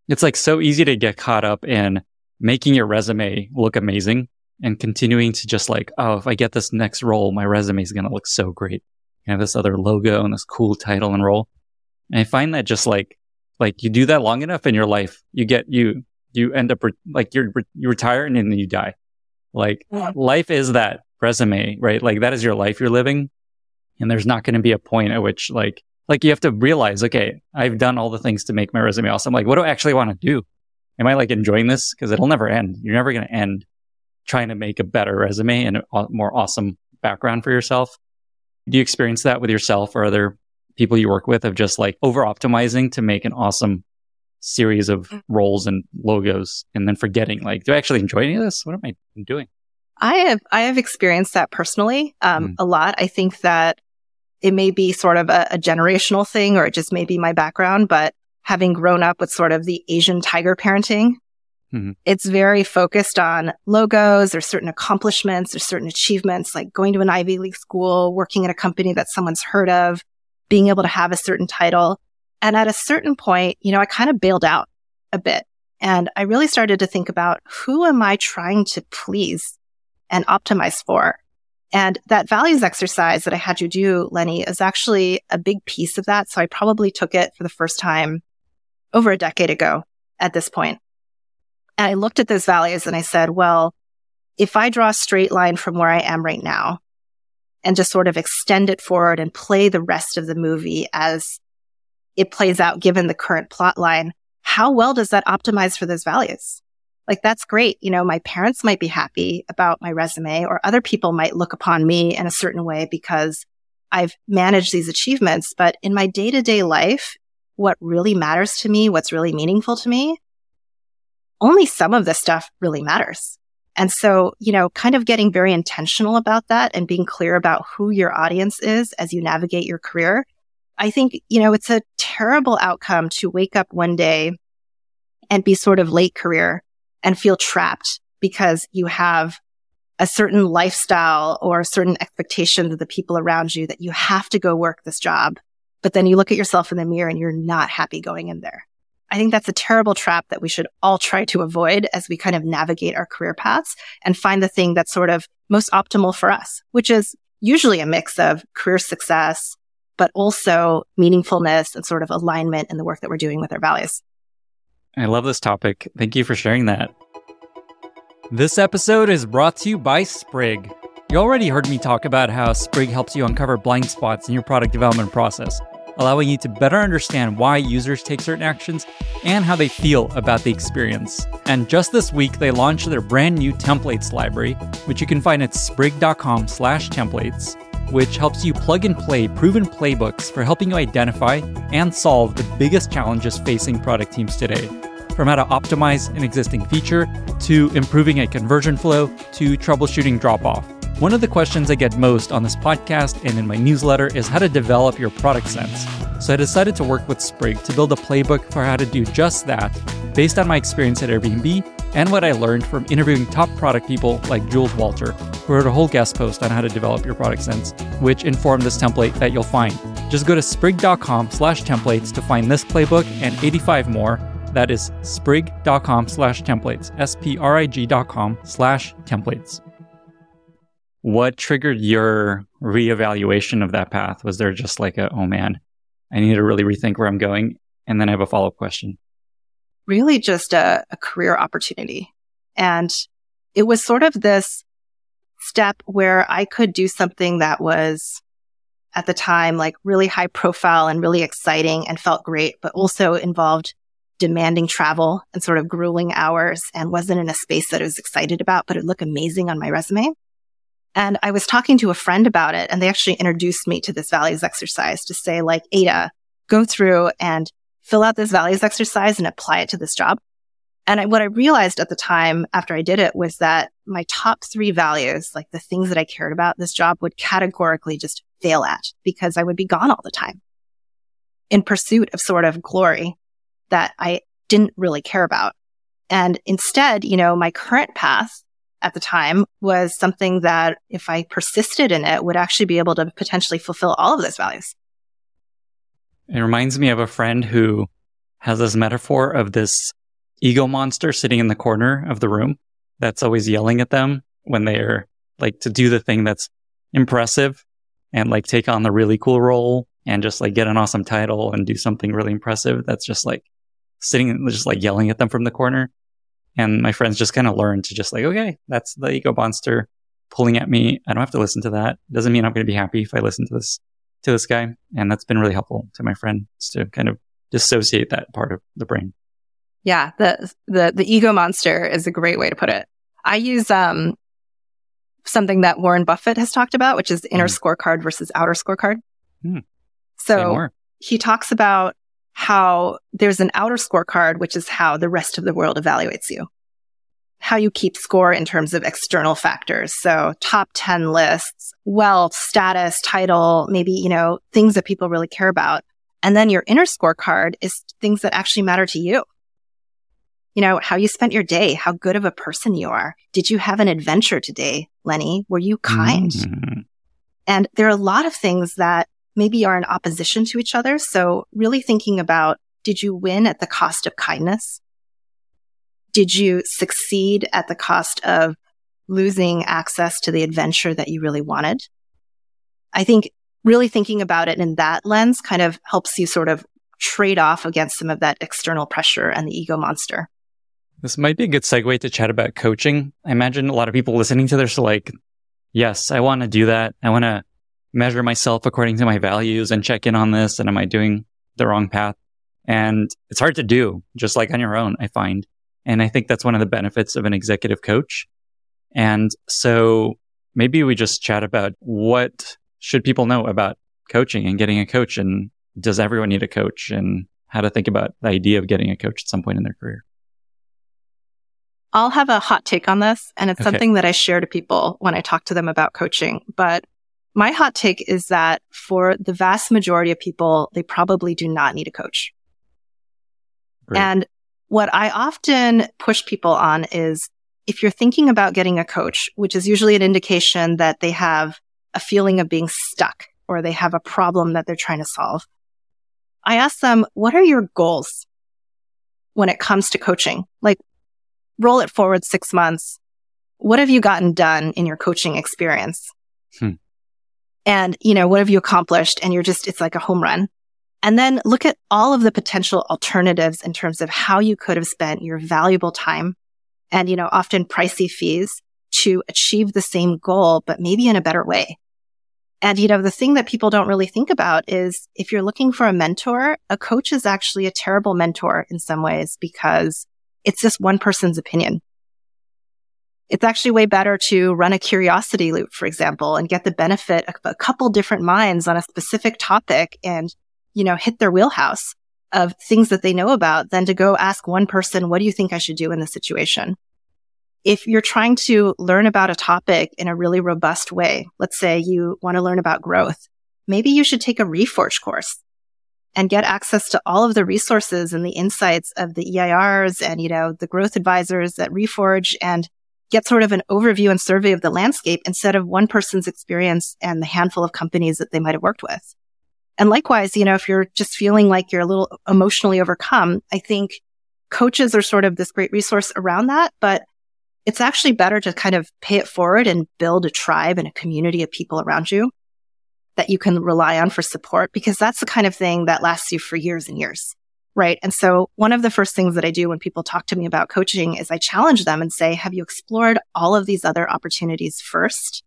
it's like so easy to get caught up in making your resume look amazing and continuing to just like, oh, if I get this next role, my resume is going to look so great. You have this other logo and this cool title and role. And I find that just like, like you do that long enough in your life, you get, you, you end up re- like you're, you retire and then you die. Like yeah. life is that resume, right? Like that is your life you're living. And there's not going to be a point at which like, like you have to realize, okay, I've done all the things to make my resume awesome. Like, what do I actually want to do? Am I like enjoying this? Cause it'll never end. You're never going to end trying to make a better resume and a more awesome background for yourself. Do you experience that with yourself or other people you work with of just like over optimizing to make an awesome series of mm. roles and logos and then forgetting like, do I actually enjoy any of this? What am I doing? I have, I have experienced that personally, um, mm. a lot. I think that it may be sort of a, a generational thing or it just may be my background, but having grown up with sort of the Asian tiger parenting, mm-hmm. it's very focused on logos. or certain accomplishments. or certain achievements like going to an Ivy League school, working at a company that someone's heard of, being able to have a certain title. And at a certain point, you know, I kind of bailed out a bit and I really started to think about who am I trying to please and optimize for? And that values exercise that I had you do, Lenny, is actually a big piece of that. So I probably took it for the first time over a decade ago at this point. And I looked at those values and I said, well, if I draw a straight line from where I am right now and just sort of extend it forward and play the rest of the movie as it plays out given the current plot line, how well does that optimize for those values? Like that's great. You know, my parents might be happy about my resume or other people might look upon me in a certain way because I've managed these achievements. But in my day to day life, what really matters to me, what's really meaningful to me, only some of this stuff really matters. And so, you know, kind of getting very intentional about that and being clear about who your audience is as you navigate your career. I think, you know, it's a terrible outcome to wake up one day and be sort of late career and feel trapped because you have a certain lifestyle or certain expectations of the people around you that you have to go work this job. But then you look at yourself in the mirror and you're not happy going in there. I think that's a terrible trap that we should all try to avoid as we kind of navigate our career paths and find the thing that's sort of most optimal for us, which is usually a mix of career success, but also meaningfulness and sort of alignment in the work that we're doing with our values. I love this topic. Thank you for sharing that. This episode is brought to you by Sprig. You already heard me talk about how Sprig helps you uncover blind spots in your product development process, allowing you to better understand why users take certain actions and how they feel about the experience. And just this week, they launched their brand new templates library, which you can find at sprig.com/templates which helps you plug and play proven playbooks for helping you identify and solve the biggest challenges facing product teams today. From how to optimize an existing feature, to improving a conversion flow, to troubleshooting drop off. One of the questions I get most on this podcast and in my newsletter is how to develop your product sense. So I decided to work with Sprig to build a playbook for how to do just that based on my experience at Airbnb and what I learned from interviewing top product people like Jules Walter, who wrote a whole guest post on how to develop your product sense, which informed this template that you'll find. Just go to sprig.com slash templates to find this playbook and 85 more. That is sprig.com slash templates, S-P-R-I-G dot com slash templates. What triggered your reevaluation of that path? Was there just like a, oh man, I need to really rethink where I'm going? And then I have a follow up question really just a, a career opportunity. And it was sort of this step where I could do something that was at the time like really high profile and really exciting and felt great, but also involved demanding travel and sort of grueling hours and wasn't in a space that I was excited about, but it looked amazing on my resume. And I was talking to a friend about it and they actually introduced me to this values exercise to say like, Ada, go through and fill out this values exercise and apply it to this job. And I, what I realized at the time after I did it was that my top three values, like the things that I cared about, this job would categorically just fail at because I would be gone all the time in pursuit of sort of glory that I didn't really care about. And instead, you know, my current path at the time was something that if I persisted in it would actually be able to potentially fulfill all of those values. It reminds me of a friend who has this metaphor of this ego monster sitting in the corner of the room that's always yelling at them when they're like to do the thing that's impressive and like take on the really cool role and just like get an awesome title and do something really impressive. That's just like sitting, and just like yelling at them from the corner. And my friends just kind of learned to just like, okay, that's the ego monster pulling at me. I don't have to listen to that. Doesn't mean I'm going to be happy if I listen to this, to this guy. And that's been really helpful to my friends to kind of dissociate that part of the brain. Yeah, the the the ego monster is a great way to put it. I use um something that Warren Buffett has talked about, which is inner mm. scorecard versus outer scorecard. Mm. So he talks about how there's an outer scorecard, which is how the rest of the world evaluates you. How you keep score in terms of external factors. So top 10 lists, wealth, status, title, maybe, you know, things that people really care about. And then your inner scorecard is things that actually matter to you you know, how you spent your day, how good of a person you are. Did you have an adventure today, Lenny? Were you kind? Mm-hmm. And there are a lot of things that maybe are in opposition to each other. So really thinking about, did you win at the cost of kindness? Did you succeed at the cost of losing access to the adventure that you really wanted? I think really thinking about it in that lens kind of helps you sort of trade off against some of that external pressure and the ego monster. This might be a good segue to chat about coaching. I imagine a lot of people listening to this are like, yes, I want to do that. I want to measure myself according to my values and check in on this. And am I doing the wrong path? And it's hard to do just like on your own, I find. And I think that's one of the benefits of an executive coach. And so maybe we just chat about what should people know about coaching and getting a coach and does everyone need a coach and how to think about the idea of getting a coach at some point in their career. I'll have a hot take on this, and it's okay. something that I share to people when I talk to them about coaching. But my hot take is that for the vast majority of people, they probably do not need a coach. Great. And what I often push people on is if you're thinking about getting a coach, which is usually an indication that they have a feeling of being stuck or they have a problem that they're trying to solve. I ask them, what are your goals when it comes to coaching? Like, roll it forward six months. What have you gotten done in your coaching experience? Hmm. And, you know, what have you accomplished? And you're just, it's like a home run. And then look at all of the potential alternatives in terms of how you could have spent your valuable time and, you know, often pricey fees to achieve the same goal, but maybe in a better way. And, you know, the thing that people don't really think about is if you're looking for a mentor, a coach is actually a terrible mentor in some ways because it's just one person's opinion. It's actually way better to run a curiosity loop, for example, and get the benefit of a couple different minds on a specific topic and, you know, hit their wheelhouse of things that they know about than to go ask one person, what do you think I should do in this situation? If you're trying to learn about a topic in a really robust way, let's say you want to learn about growth, maybe you should take a Reforge course and get access to all of the resources and the insights of the EIRs and, you know, the growth advisors at Reforge and get sort of an overview and survey of the landscape instead of one person's experience and the handful of companies that they might have worked with. And likewise, you know, if you're just feeling like you're a little emotionally overcome, I think coaches are sort of this great resource around that, but it's actually better to kind of pay it forward and build a tribe and a community of people around you that you can rely on for support because that's the kind of thing that lasts you for years and years. Right. And so one of the first things that I do when people talk to me about coaching is I challenge them and say, have you explored all of these other opportunities first?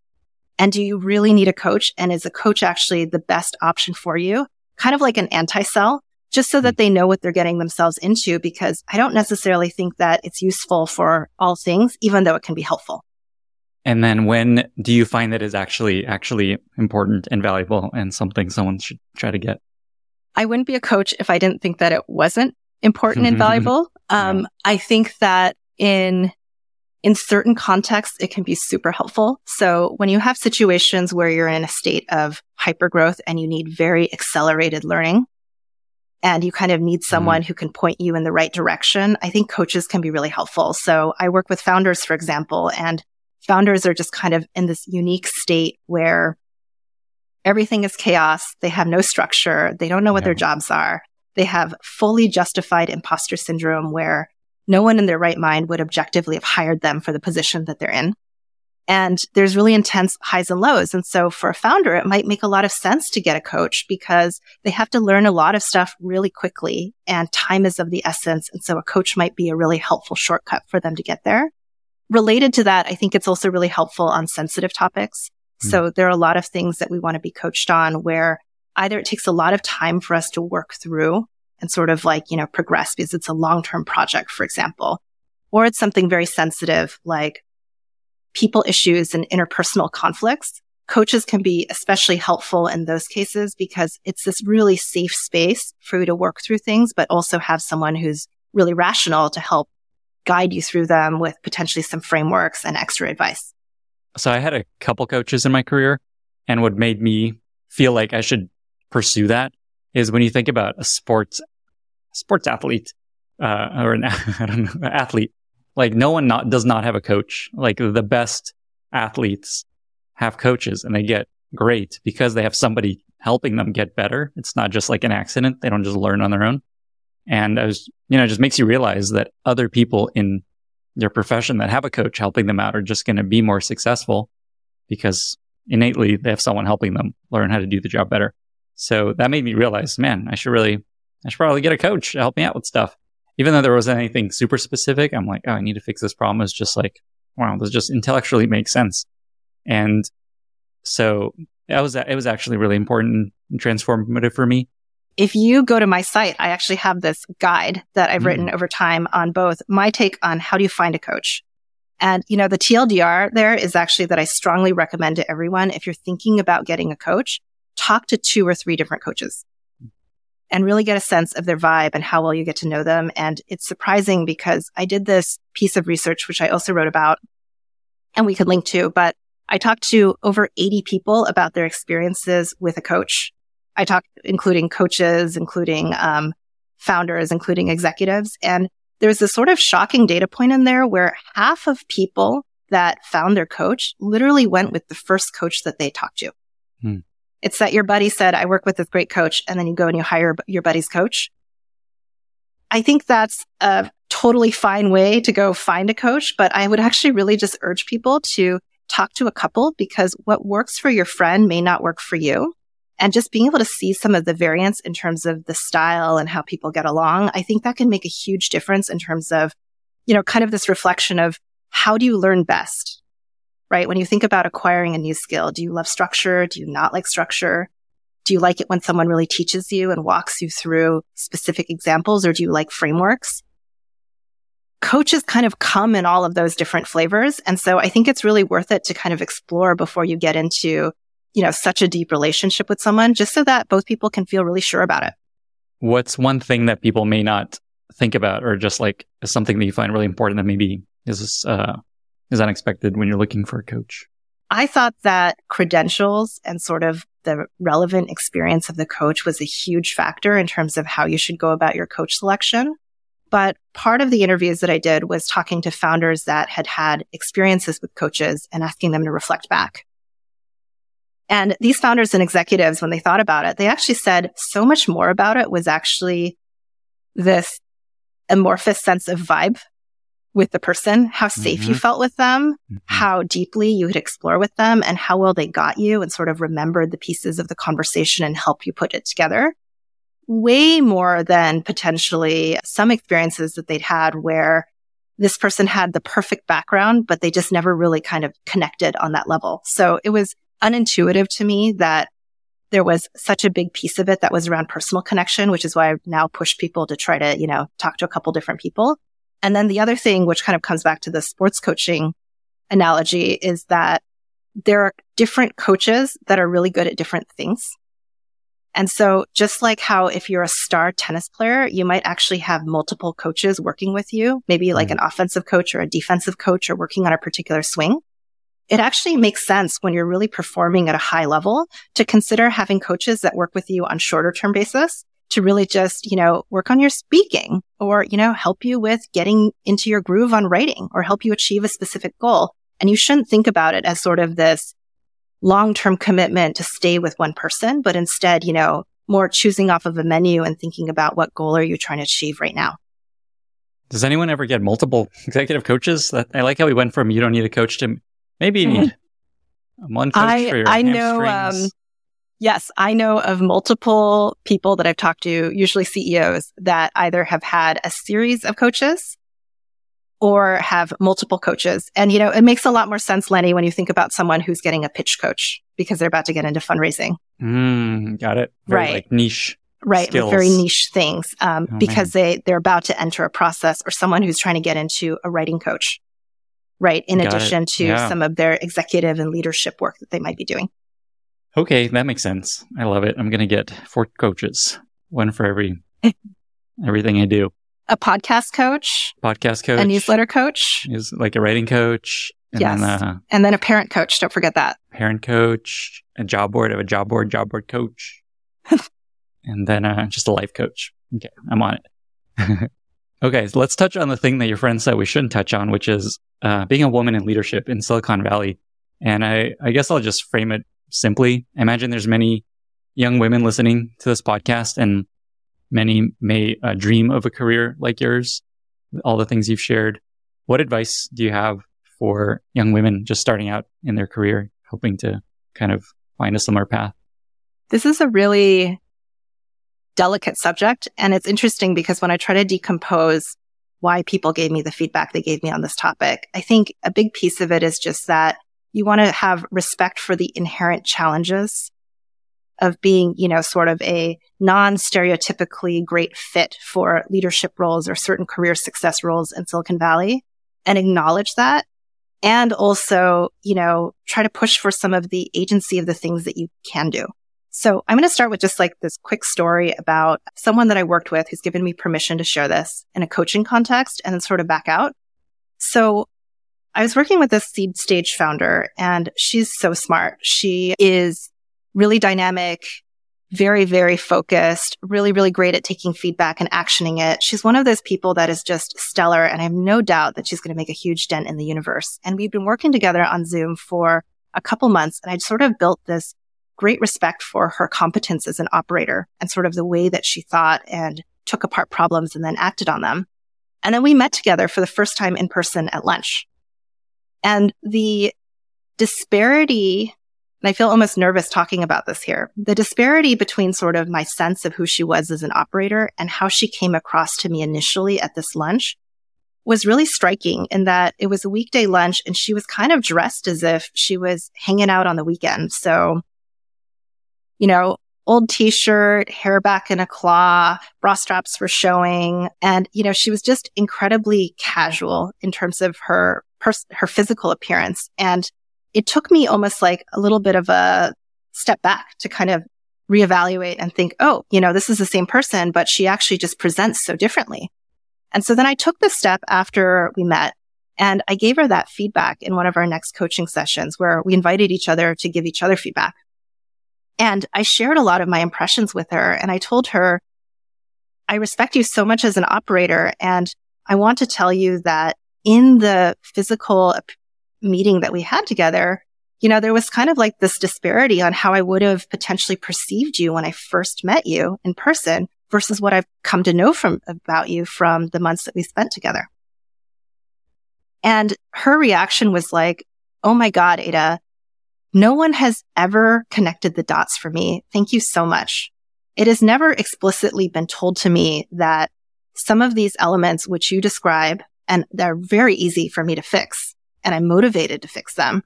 And do you really need a coach? And is a coach actually the best option for you? Kind of like an anti-sell, just so that hmm. they know what they're getting themselves into, because I don't necessarily think that it's useful for all things, even though it can be helpful. And then when do you find that is actually, actually important and valuable and something someone should try to get? I wouldn't be a coach if I didn't think that it wasn't important and *laughs* valuable. Um, yeah. I think that in in certain contexts, it can be super helpful. So when you have situations where you're in a state of hypergrowth and you need very accelerated learning and you kind of need mm-hmm. someone mm. who can point you in the right direction, I think coaches can be really helpful. So I work with founders, for example, and founders are just kind of in this unique state where everything is chaos. They have no structure. They don't know what their jobs are. They have fully justified imposter syndrome where no one in their right mind would objectively have hired them for the position that they're in. And there's really intense highs and lows. And so for a founder, it might make a lot of sense to get a coach because they have to learn a lot of stuff really quickly and time is of the essence. And so a coach might be a really helpful shortcut for them to get there. Related to that, I think it's also really helpful on sensitive topics. Mm. So there are a lot of things that we want to be coached on where either it takes a lot of time for us to work through and sort of like, you know, progress because it's a long-term project, for example, or it's something very sensitive like people issues and interpersonal conflicts. Coaches can be especially helpful in those cases because it's this really safe space for you to work through things, but also have someone who's really rational to help guide you through them with potentially some frameworks and extra advice. So I had a couple coaches in my career and what made me feel like I should pursue that is when you think about a sports, sports athlete, uh, or an, *laughs* I don't know, athlete, like no one not, does not have a coach. Like the best athletes have coaches and they get great because they have somebody helping them get better. It's not just like an accident. They don't just learn on their own. And I was, you know, it just makes you realize that other people in their profession that have a coach helping them out are just going to be more successful because innately they have someone helping them learn how to do the job better. So that made me realize, man, I should really, I should probably get a coach to help me out with stuff. Even though there wasn't anything super specific, I'm like, oh, I need to fix this problem. It's just like, wow, this just intellectually makes sense. And so that was, it was actually really important and transformative for me if you go to my site, I actually have this guide that I've mm. written over time on both my take on how do you find a coach. And, you know, the TLDR there is actually that I strongly recommend to everyone. If you're thinking about getting a coach, talk to two or three different coaches and really get a sense of their vibe and how well you get to know them. And it's surprising because I did this piece of research, which I also wrote about and we could link to, but I talked to over 80 people about their experiences with a coach I talk, including coaches, including um, founders, including executives. And there's this sort of shocking data point in there where half of people that found their coach literally went with the first coach that they talked to. Hmm. It's that your buddy said, I work with this great coach. And then you go and you hire your buddy's coach. I think that's a totally fine way to go find a coach, but I would actually really just urge people to talk to a couple because what works for your friend may not work for you and just being able to see some of the variance in terms of the style and how people get along, I think that can make a huge difference in terms of, you know, kind of this reflection of how do you learn best? Right? When you think about acquiring a new skill, do you love structure? Do you not like structure? Do you like it when someone really teaches you and walks you through specific examples or do you like frameworks? Coaches kind of come in all of those different flavors. And so I think it's really worth it to kind of explore before you get into you know, such a deep relationship with someone just so that both people can feel really sure about it. What's one thing that people may not think about or just like something that you find really important that maybe is, uh, is unexpected when you're looking for a coach? I thought that credentials and sort of the relevant experience of the coach was a huge factor in terms of how you should go about your coach selection. But part of the interviews that I did was talking to founders that had had experiences with coaches and asking them to reflect back. And these founders and executives, when they thought about it, they actually said so much more about it was actually this amorphous sense of vibe with the person, how safe mm-hmm. you felt with them, mm-hmm. how deeply you could explore with them and how well they got you and sort of remembered the pieces of the conversation and help you put it together way more than potentially some experiences that they'd had where this person had the perfect background, but they just never really kind of connected on that level. So it was unintuitive to me that there was such a big piece of it that was around personal connection, which is why I now push people to try to, you know, talk to a couple different people. And then the other thing, which kind of comes back to the sports coaching analogy is that there are different coaches that are really good at different things. And so just like how if you're a star tennis player, you might actually have multiple coaches working with you, maybe like mm. an offensive coach or a defensive coach or working on a particular swing. It actually makes sense when you're really performing at a high level to consider having coaches that work with you on shorter term basis to really just, you know, work on your speaking or, you know, help you with getting into your groove on writing or help you achieve a specific goal. And you shouldn't think about it as sort of this long-term commitment to stay with one person, but instead, you know, more choosing off of a menu and thinking about what goal are you trying to achieve right now. Does anyone ever get multiple *laughs* executive coaches? I like how we went from you don't need a coach to maybe you need one coach I, for your I know, um, yes, I know of multiple people that I've talked to, usually CEOs, that either have had a series of coaches or have multiple coaches. And, you know, it makes a lot more sense, Lenny, when you think about someone who's getting a pitch coach because they're about to get into fundraising. Mm, got it. Very, right. Like niche. Right. Skills. Very niche things. Um, oh, because man. they, they're about to enter a process or someone who's trying to get into a writing coach. Right. In got addition it. to yeah. some of their executive and leadership work that they might be doing. Okay. That makes sense. I love it. I'm going to get four coaches, one for every, *laughs* everything I do a podcast coach, podcast coach, a newsletter coach, is like a writing coach. And yes. Then, uh, and then a parent coach. Don't forget that. Parent coach, a job board of a job board, job board coach. *laughs* and then uh, just a life coach. Okay, I'm on it. *laughs* okay, so let's touch on the thing that your friend said we shouldn't touch on, which is uh, being a woman in leadership in Silicon Valley. And I, I guess I'll just frame it simply. I imagine there's many young women listening to this podcast and Many may uh, dream of a career like yours, all the things you've shared. What advice do you have for young women just starting out in their career, hoping to kind of find a similar path? This is a really delicate subject. And it's interesting because when I try to decompose why people gave me the feedback they gave me on this topic, I think a big piece of it is just that you want to have respect for the inherent challenges of being, you know, sort of a non-stereotypically great fit for leadership roles or certain career success roles in Silicon Valley and acknowledge that. And also, you know, try to push for some of the agency of the things that you can do. So I'm going to start with just like this quick story about someone that I worked with who's given me permission to share this in a coaching context and then sort of back out. So I was working with this seed stage founder and she's so smart. She is really dynamic, very, very focused, really, really great at taking feedback and actioning it. She's one of those people that is just stellar. And I have no doubt that she's going to make a huge dent in the universe. And we've been working together on Zoom for a couple months and I sort of built this great respect for her competence as an operator and sort of the way that she thought and took apart problems and then acted on them. And then we met together for the first time in person at lunch. And the disparity and I feel almost nervous talking about this here. The disparity between sort of my sense of who she was as an operator and how she came across to me initially at this lunch was really striking in that it was a weekday lunch and she was kind of dressed as if she was hanging out on the weekend. So, you know, old t-shirt, hair back in a claw, bra straps were showing. And, you know, she was just incredibly casual in terms of her, pers- her physical appearance. And it took me almost like a little bit of a step back to kind of reevaluate and think, oh, you know, this is the same person, but she actually just presents so differently. And so then I took the step after we met and I gave her that feedback in one of our next coaching sessions where we invited each other to give each other feedback. And I shared a lot of my impressions with her and I told her, I respect you so much as an operator. And I want to tell you that in the physical meeting that we had together, you know, there was kind of like this disparity on how I would have potentially perceived you when I first met you in person versus what I've come to know from about you from the months that we spent together. And her reaction was like, Oh my God, Ada, no one has ever connected the dots for me. Thank you so much. it has never explicitly been told to me that some of these elements which you describe, and they're very easy for me to fix, and I'm motivated to fix them,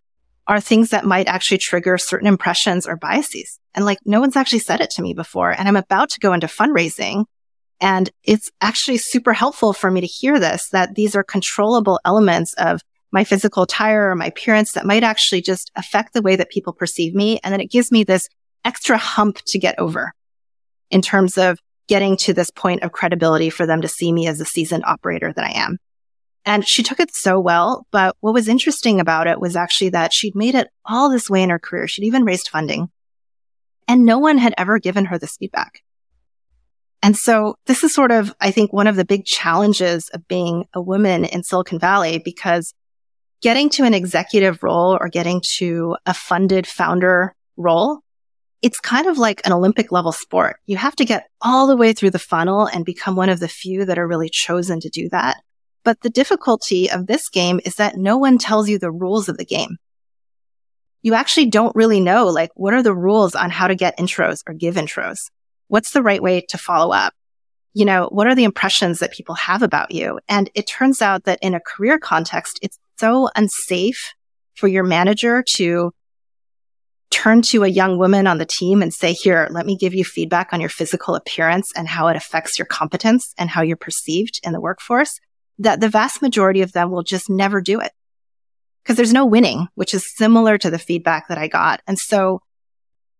are things that might actually trigger certain impressions or biases. And like no one's actually said it to me before. And I'm about to go into fundraising. And it's actually super helpful for me to hear this, that these are controllable elements of my physical attire or my appearance that might actually just affect the way that people perceive me. And then it gives me this extra hump to get over in terms of getting to this point of credibility for them to see me as a seasoned operator that I am. And she took it so well. But what was interesting about it was actually that she'd made it all this way in her career. She'd even raised funding and no one had ever given her this feedback. And so this is sort of, I think, one of the big challenges of being a woman in Silicon Valley because getting to an executive role or getting to a funded founder role, it's kind of like an Olympic level sport. You have to get all the way through the funnel and become one of the few that are really chosen to do that. But the difficulty of this game is that no one tells you the rules of the game. You actually don't really know, like, what are the rules on how to get intros or give intros? What's the right way to follow up? You know, what are the impressions that people have about you? And it turns out that in a career context, it's so unsafe for your manager to turn to a young woman on the team and say, here, let me give you feedback on your physical appearance and how it affects your competence and how you're perceived in the workforce that the vast majority of them will just never do it because there's no winning, which is similar to the feedback that I got. And so,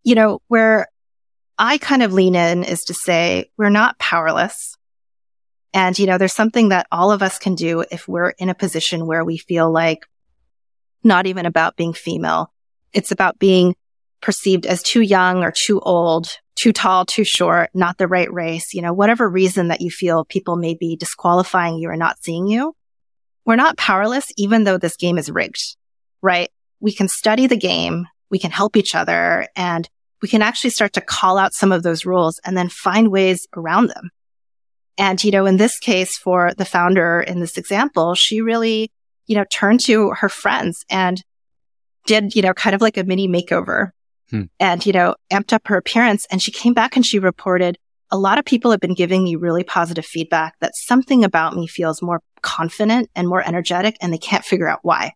you know, where I kind of lean in is to say we're not powerless. And, you know, there's something that all of us can do if we're in a position where we feel like not even about being female. It's about being perceived as too young or too old, too tall, too short, not the right race, you know, whatever reason that you feel people may be disqualifying you or not seeing you. We're not powerless, even though this game is rigged, right? We can study the game. We can help each other and we can actually start to call out some of those rules and then find ways around them. And, you know, in this case for the founder in this example, she really, you know, turned to her friends and did, you know, kind of like a mini makeover hmm. and, you know, amped up her appearance. And she came back and she reported, a lot of people have been giving me really positive feedback that something about me feels more confident and more energetic and they can't figure out why.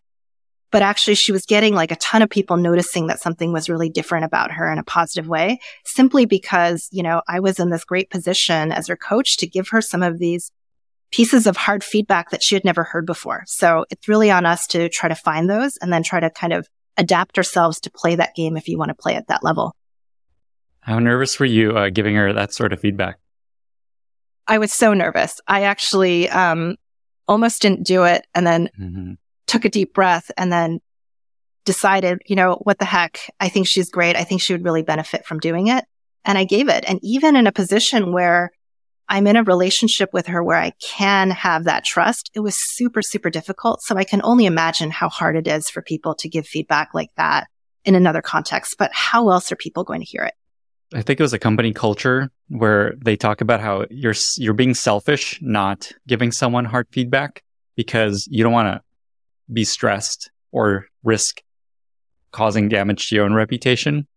But actually she was getting like a ton of people noticing that something was really different about her in a positive way simply because, you know, I was in this great position as her coach to give her some of these pieces of hard feedback that she had never heard before. So it's really on us to try to find those and then try to kind of adapt ourselves to play that game if you want to play at that level. How nervous were you uh, giving her that sort of feedback? I was so nervous. I actually um, almost didn't do it and then mm-hmm. Took a deep breath and then decided, you know, what the heck? I think she's great. I think she would really benefit from doing it. And I gave it. And even in a position where I'm in a relationship with her where I can have that trust, it was super, super difficult. So I can only imagine how hard it is for people to give feedback like that in another context. But how else are people going to hear it? I think it was a company culture where they talk about how you're you're being selfish, not giving someone hard feedback because you don't want to be stressed or risk causing damage to your own reputation,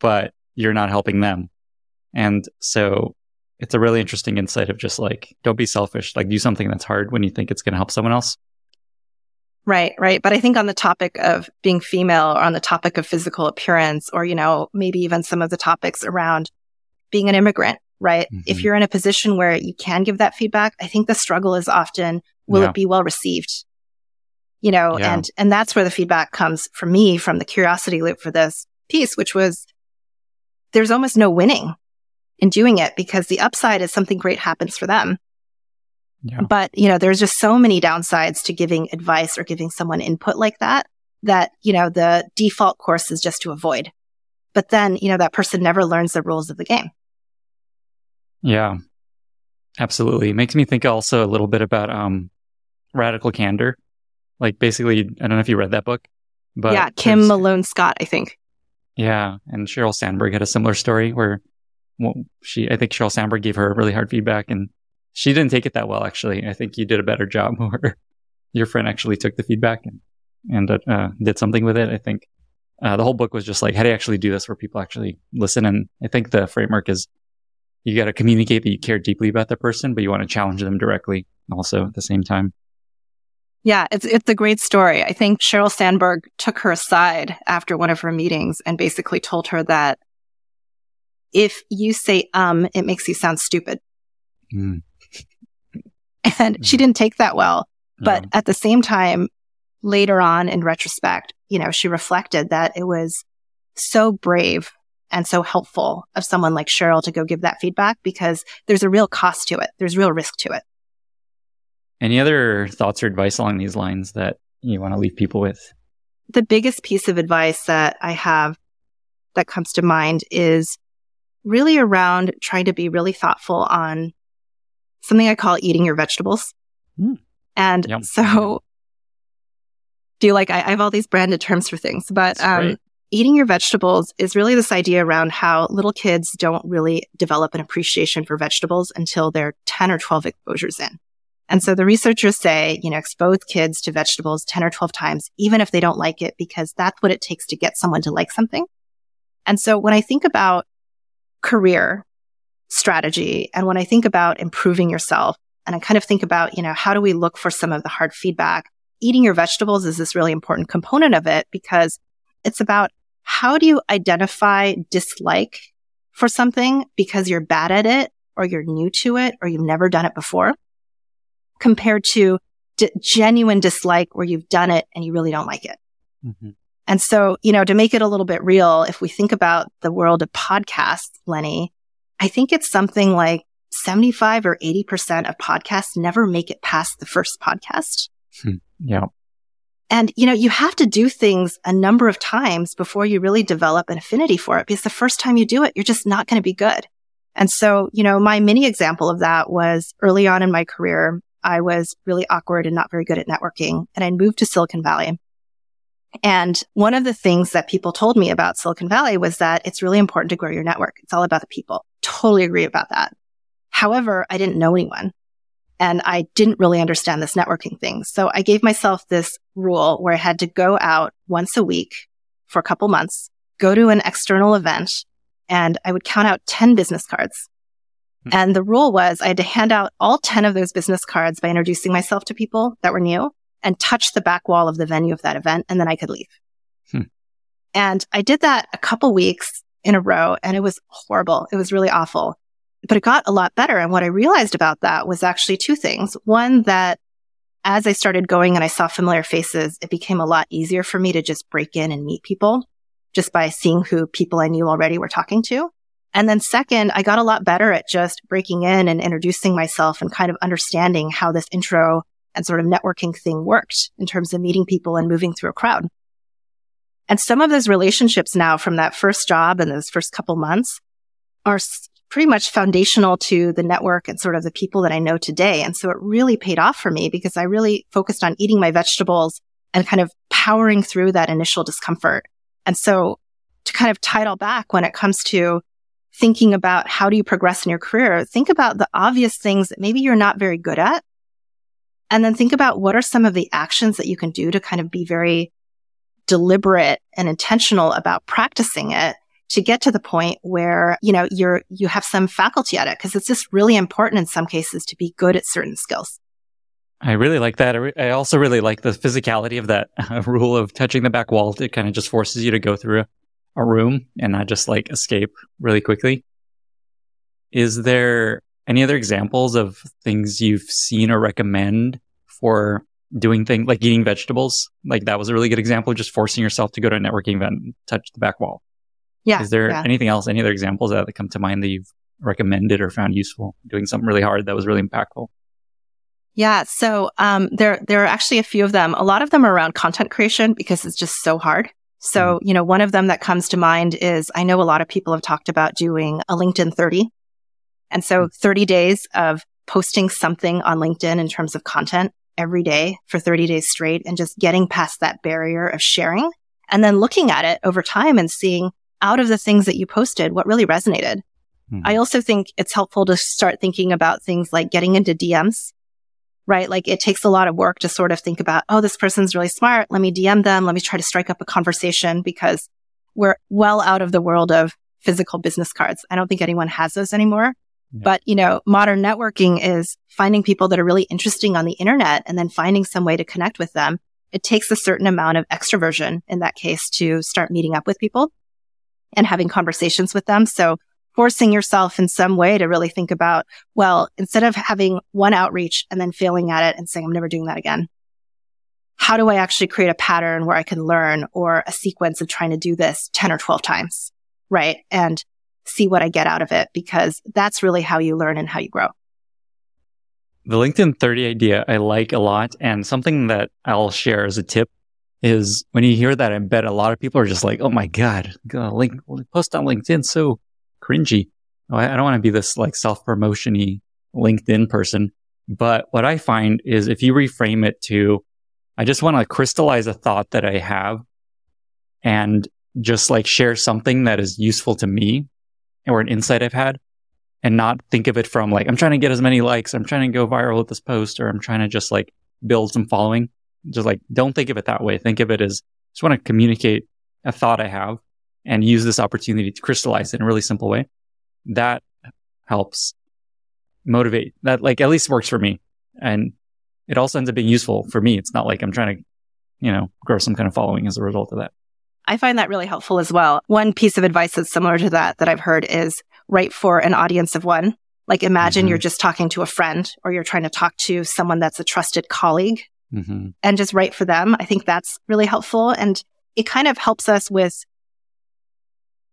but you're not helping them. And so it's a really interesting insight of just like don't be selfish, like do something that's hard when you think it's going to help someone else. Right, right. But I think on the topic of being female or on the topic of physical appearance or, you know, maybe even some of the topics around being an immigrant, right? Mm-hmm. If you're in a position where you can give that feedback, I think the struggle is often, will yeah. it be well received? You know, yeah. and, and that's where the feedback comes from me from the curiosity loop for this piece, which was there's almost no winning in doing it because the upside is something great happens for them. Yeah. But, you know, there's just so many downsides to giving advice or giving someone input like that, that, you know, the default course is just to avoid. But then, you know, that person never learns the rules of the game. Yeah, absolutely. It makes me think also a little bit about, um, radical candor. Like basically, I don't know if you read that book, but yeah, Kim Malone Scott, I think. Yeah. And Sheryl Sandberg had a similar story where well, she, I think Sheryl Sandberg gave her really hard feedback and she didn't take it that well, actually. I think you did a better job *laughs* where your friend actually took the feedback and, and uh, uh, did something with it. I think uh, the whole book was just like, how do you actually do this where people actually listen? And I think the framework is you got to communicate that you care deeply about the person, but you want to challenge them directly also at the same time. Yeah, it's it's a great story. I think Sheryl Sandberg took her aside after one of her meetings and basically told her that if you say um, it makes you sound stupid. Mm. *laughs* and she didn't take that well. But no. at the same time, later on in retrospect, you know, she reflected that it was so brave and so helpful of someone like Sheryl to go give that feedback because there's a real cost to it. There's real risk to it. Any other thoughts or advice along these lines that you want to leave people with? The biggest piece of advice that I have that comes to mind is really around trying to be really thoughtful on something I call eating your vegetables. Mm. And Yum. so do you like, I, I, have all these branded terms for things, but, um, eating your vegetables is really this idea around how little kids don't really develop an appreciation for vegetables until they're 10 or 12 exposures in. And so the researchers say, you know, expose kids to vegetables 10 or 12 times, even if they don't like it, because that's what it takes to get someone to like something. And so when I think about career strategy. And when I think about improving yourself and I kind of think about, you know, how do we look for some of the hard feedback? Eating your vegetables is this really important component of it because it's about how do you identify dislike for something because you're bad at it or you're new to it or you've never done it before compared to d- genuine dislike where you've done it and you really don't like it. Mm-hmm. And so, you know, to make it a little bit real, if we think about the world of podcasts, Lenny, I think it's something like 75 or 80% of podcasts never make it past the first podcast. Hmm. Yeah. And, you know, you have to do things a number of times before you really develop an affinity for it because the first time you do it, you're just not going to be good. And so, you know, my mini example of that was early on in my career, I was really awkward and not very good at networking and I moved to Silicon Valley. And one of the things that people told me about Silicon Valley was that it's really important to grow your network. It's all about the people. Totally agree about that. However, I didn't know anyone and I didn't really understand this networking thing. So I gave myself this rule where I had to go out once a week for a couple months, go to an external event and I would count out 10 business cards. Mm-hmm. And the rule was I had to hand out all 10 of those business cards by introducing myself to people that were new and touch the back wall of the venue of that event and then I could leave. Hmm. And I did that a couple weeks in a row and it was horrible. It was really awful, but it got a lot better. And what I realized about that was actually two things. One, that as I started going and I saw familiar faces, it became a lot easier for me to just break in and meet people just by seeing who people I knew already were talking to. And then second, I got a lot better at just breaking in and introducing myself and kind of understanding how this intro and sort of networking thing worked in terms of meeting people and moving through a crowd. And some of those relationships now from that first job and those first couple months are pretty much foundational to the network and sort of the people that I know today. And so it really paid off for me because I really focused on eating my vegetables and kind of powering through that initial discomfort. And so to kind of tie it all back when it comes to thinking about how do you progress in your career, think about the obvious things that maybe you're not very good at and then think about what are some of the actions that you can do to kind of be very deliberate and intentional about practicing it to get to the point where, you know, you're, you have some faculty at it. Cause it's just really important in some cases to be good at certain skills. I really like that. I also really like the physicality of that uh, *laughs* rule of touching the back wall. It kind of just forces you to go through a room and not just like escape really quickly. Is there any other examples of things you've seen or recommend for doing things like eating vegetables? Like that was a really good example of just forcing yourself to go to a networking event and touch the back wall. Yeah. Is there yeah. anything else, any other examples that come to mind that you've recommended or found useful doing something really hard that was really impactful? Yeah. So, um, there, there are actually a few of them. A lot of them are around content creation because it's just so hard. So, mm-hmm. you know, one of them that comes to mind is I know a lot of people have talked about doing a LinkedIn 30 and so 30 days of posting something on LinkedIn in terms of content every day for 30 days straight and just getting past that barrier of sharing and then looking at it over time and seeing out of the things that you posted, what really resonated. Mm-hmm. I also think it's helpful to start thinking about things like getting into DMs, right? Like it takes a lot of work to sort of think about, oh, this person's really smart. Let me DM them. Let me try to strike up a conversation because we're well out of the world of physical business cards. I don't think anyone has those anymore. Yeah. But, you know, modern networking is finding people that are really interesting on the internet and then finding some way to connect with them. It takes a certain amount of extroversion in that case to start meeting up with people and having conversations with them. So forcing yourself in some way to really think about, well, instead of having one outreach and then failing at it and saying, I'm never doing that again. How do I actually create a pattern where I can learn or a sequence of trying to do this 10 or 12 times? Right. And see what I get out of it because that's really how you learn and how you grow. The LinkedIn 30 idea I like a lot. And something that I'll share as a tip is when you hear that, I bet a lot of people are just like, oh my God, link, post on LinkedIn so cringy. Oh, I, don't want to be this like self promotiony LinkedIn person. But what I find is if you reframe it to, I just want to crystallize a thought that I have and just like share something that is useful to me or an insight I've had and not think of it from like, I'm trying to get as many likes. I'm trying to go viral with this post or I'm trying to just like build some following. Just like, don't think of it that way. Think of it as just want to communicate a thought I have and use this opportunity to crystallize it in a really simple way. That helps motivate that like at least works for me. And it also ends up being useful for me. It's not like I'm trying to, you know, grow some kind of following as a result of that. I find that really helpful as well. One piece of advice that's similar to that that I've heard is write for an audience of one. Like imagine mm-hmm. you're just talking to a friend or you're trying to talk to someone that's a trusted colleague mm-hmm. and just write for them. I think that's really helpful. And it kind of helps us with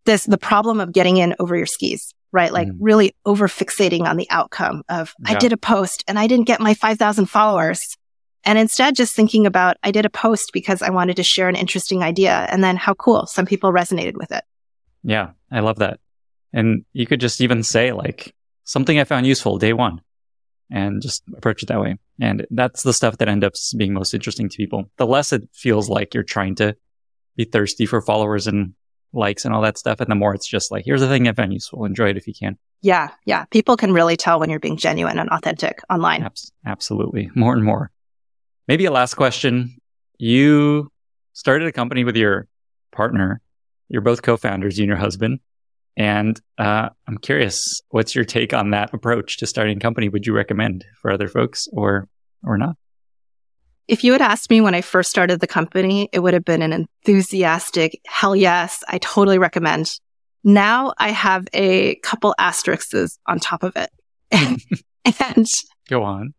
this, the problem of getting in over your skis, right? Like mm-hmm. really over fixating on the outcome of yeah. I did a post and I didn't get my 5,000 followers. And instead just thinking about, I did a post because I wanted to share an interesting idea. And then how cool. Some people resonated with it. Yeah. I love that. And you could just even say like something I found useful day one and just approach it that way. And that's the stuff that ends up being most interesting to people. The less it feels like you're trying to be thirsty for followers and likes and all that stuff. And the more it's just like, here's the thing I found useful. Enjoy it if you can. Yeah. Yeah. People can really tell when you're being genuine and authentic online. Abs- absolutely. More and more. Maybe a last question. You started a company with your partner. You're both co-founders, you and your husband. And uh, I'm curious, what's your take on that approach to starting a company? Would you recommend for other folks or or not? If you had asked me when I first started the company, it would have been an enthusiastic hell yes, I totally recommend. Now I have a couple asterisks on top of it. Hmm. *laughs* and go on.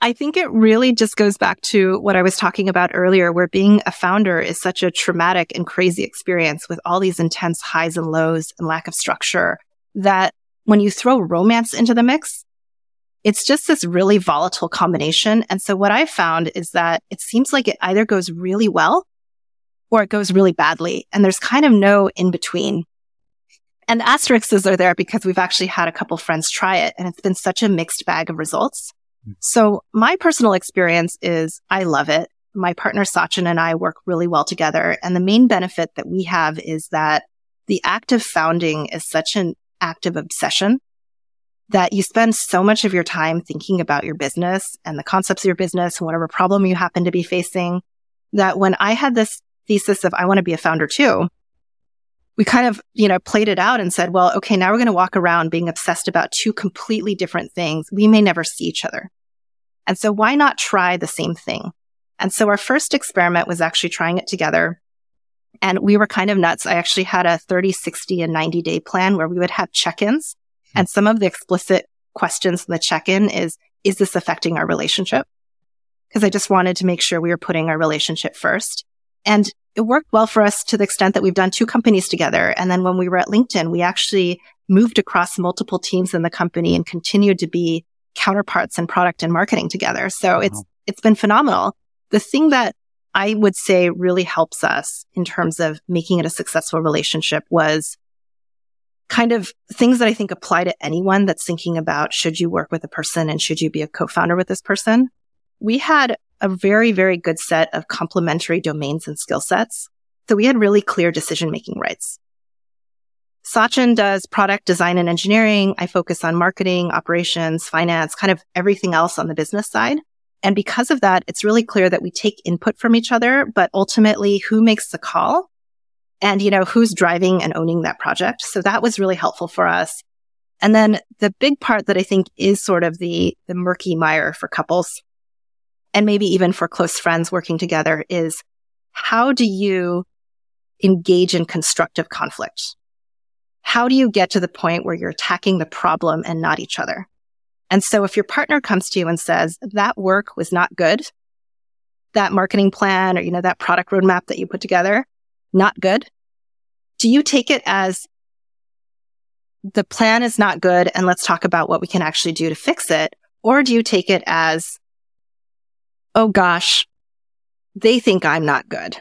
I think it really just goes back to what I was talking about earlier, where being a founder is such a traumatic and crazy experience with all these intense highs and lows and lack of structure that when you throw romance into the mix, it's just this really volatile combination. And so what I found is that it seems like it either goes really well or it goes really badly. And there's kind of no in between. And the asterisks are there because we've actually had a couple friends try it and it's been such a mixed bag of results. Hmm. So my personal experience is I love it. My partner Sachin and I work really well together. And the main benefit that we have is that the act of founding is such an act of obsession that you spend so much of your time thinking about your business and the concepts of your business and whatever problem you happen to be facing that when I had this thesis of I want to be a founder too, we kind of, you know, played it out and said, well, okay, now we're going to walk around being obsessed about two completely different things. We may never see each other. And so why not try the same thing? And so our first experiment was actually trying it together. And we were kind of nuts. I actually had a 30, 60 and 90 day plan where we would have check-ins. Hmm. Mm-hmm. And some of the explicit questions in the check-in is, is this affecting our relationship? Because I just wanted to make sure we were putting our relationship first. And it worked well for us to the extent that we've done two companies together. And then when we were at LinkedIn, we actually moved across multiple teams in the company and continued to be counterparts in product and marketing together. So it's, it's been phenomenal. The thing that I would say really helps us in terms of making it a successful relationship was kind of things that I think apply to anyone that's thinking about should you work with a person and should you be a co-founder with this person? We had a very, very good set of complementary domains and skill sets. So we had really clear decision making rights. Sachin does product design and engineering. I focus on marketing, operations, finance, kind of everything else on the business side. And because of that, it's really clear that we take input from each other, but ultimately who makes the call and, you know, who's driving and owning that project. So that was really helpful for us. And then the big part that I think is sort of the, the murky mire for couples and maybe even for close friends working together is how do you engage in constructive conflict? How do you get to the point where you're attacking the problem and not each other? And so if your partner comes to you and says that work was not good, that marketing plan or, you know, that product roadmap that you put together, not good. Do you take it as the plan is not good and let's talk about what we can actually do to fix it? Or do you take it as, oh gosh, they think I'm not good.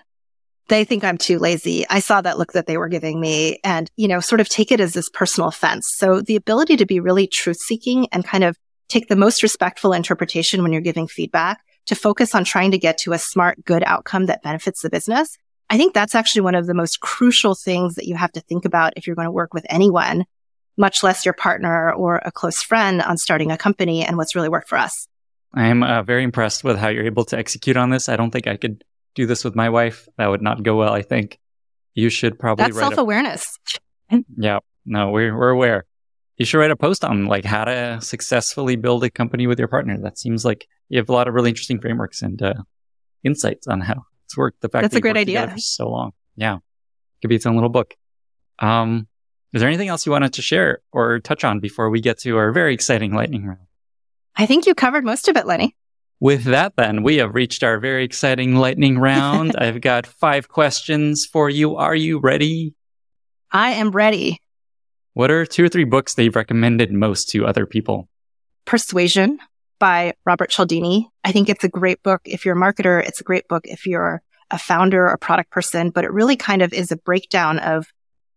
They think I'm too lazy. I saw that look that they were giving me and, you know, sort of take it as this personal offense. So the ability to be really truth seeking and kind of take the most respectful interpretation when you're giving feedback to focus on trying to get to a smart, good outcome that benefits the business. I think that's actually one of the most crucial things that you have to think about if you're going to work with anyone much less your partner or a close friend on starting a company and what's really worked for us. I am uh, very impressed with how you're able to execute on this. I don't think I could do this with my wife. That would not go well. I think you should probably That's self awareness. yeah. No, we're, we're aware. You should write a post on like how to successfully build a company with your partner. That seems like you have a lot of really interesting frameworks and uh, insights on how it's worked. The fact that's that a great idea for so long. Yeah. Could be its own little book. Um, is there anything else you wanted to share or touch on before we get to our very exciting lightning round? I think you covered most of it, Lenny. With that, then, we have reached our very exciting lightning *laughs* round. I've got five questions for you. Are you ready? I am ready. What are two or three books that you've recommended most to other people? Persuasion by Robert Cialdini. I think it's a great book if you're a marketer. It's a great book if you're a founder or product person, but it really kind of is a breakdown of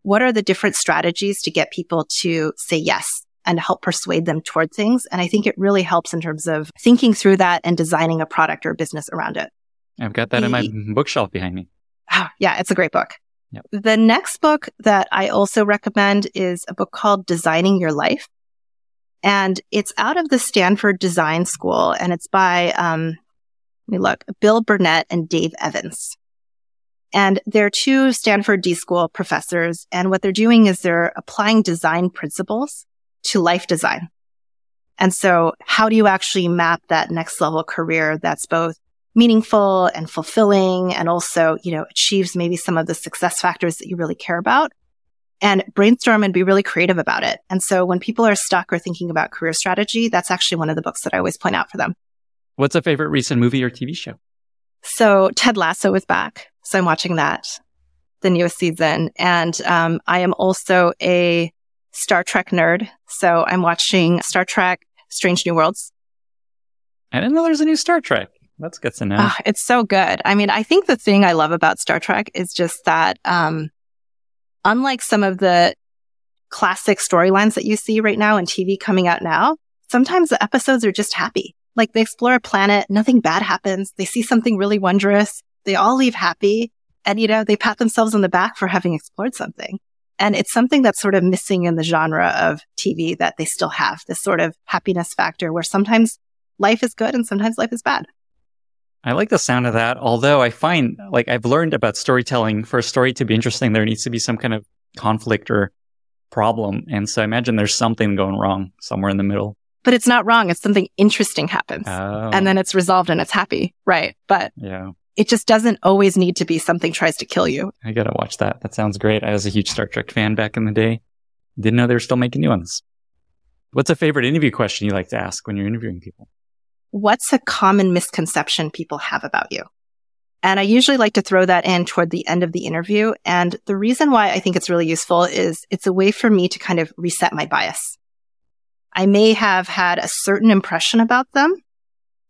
what are the different strategies to get people to say yes and help persuade them toward things? And I think it really helps in terms of thinking through that and designing a product or a business around it. I've got that the, in my bookshelf behind me. Oh, yeah, it's a great book. Yep. The next book that I also recommend is a book called Designing Your Life. And it's out of the Stanford Design School and it's by, um, let me look, Bill Burnett and Dave Evans. And they're two Stanford D School professors. And what they're doing is they're applying design principles to life design. And so how do you actually map that next level career that's both meaningful and fulfilling and also, you know, achieves maybe some of the success factors that you really care about and brainstorm and be really creative about it. And so when people are stuck or thinking about career strategy, that's actually one of the books that I always point out for them. What's a favorite recent movie or TV show? So Ted Lasso is back. So I'm watching that, the newest season. And um, I am also a Star Trek nerd. So I'm watching Star Trek Strange New Worlds. I didn't know there's a new Star Trek. That's good to know. Oh, it's so good. I mean, I think the thing I love about Star Trek is just that, um, unlike some of the classic storylines that you see right now in TV coming out now, sometimes the episodes are just happy. Like they explore a planet, nothing bad happens. They see something really wondrous. They all leave happy and, you know, they pat themselves on the back for having explored something. And it's something that's sort of missing in the genre of TV that they still have this sort of happiness factor where sometimes life is good and sometimes life is bad. I like the sound of that. Although I find like I've learned about storytelling for a story to be interesting, there needs to be some kind of conflict or problem. And so I imagine there's something going wrong somewhere in the middle. But it's not wrong. It's something interesting happens oh. and then it's resolved and it's happy. Right. But yeah it just doesn't always need to be something tries to kill you. I gotta watch that. That sounds great. I was a huge Star Trek fan back in the day. Didn't know they were still making new ones. What's a favorite interview question you like to ask when you're interviewing people? What's a common misconception people have about you? And I usually like to throw that in toward the end of the interview. And the reason why I think it's really useful is it's a way for me to kind of reset my bias. I may have had a certain impression about them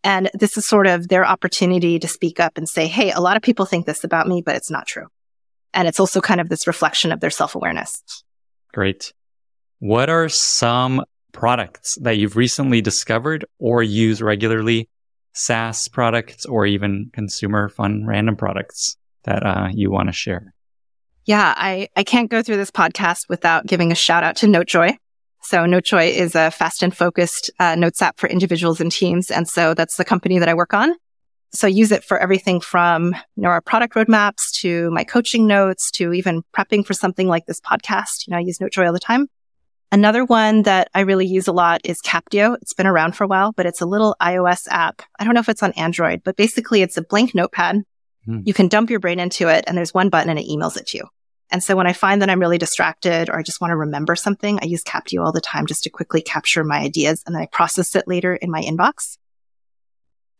and this is sort of their opportunity to speak up and say, Hey, a lot of people think this about me, but it's not true. And it's also kind of this reflection of their self awareness. Great. What are some products that you've recently discovered or use regularly? SaaS products or even consumer fun random products that uh, you want to share? Yeah, I, I can't go through this podcast without giving a shout out to Notejoy. So Notejoy is a fast and focused uh, notes app for individuals and teams. And so that's the company that I work on. So I use it for everything from you know, our product roadmaps to my coaching notes to even prepping for something like this podcast. You know, I use Notejoy all the time. Another one that I really use a lot is Captio. It's been around for a while, but it's a little iOS app. I don't know if it's on Android, but basically it's a blank notepad. Hmm. You can dump your brain into it and there's one button and it emails it to you. And so when I find that I'm really distracted or I just want to remember something, I use Captio all the time just to quickly capture my ideas and then I process it later in my inbox.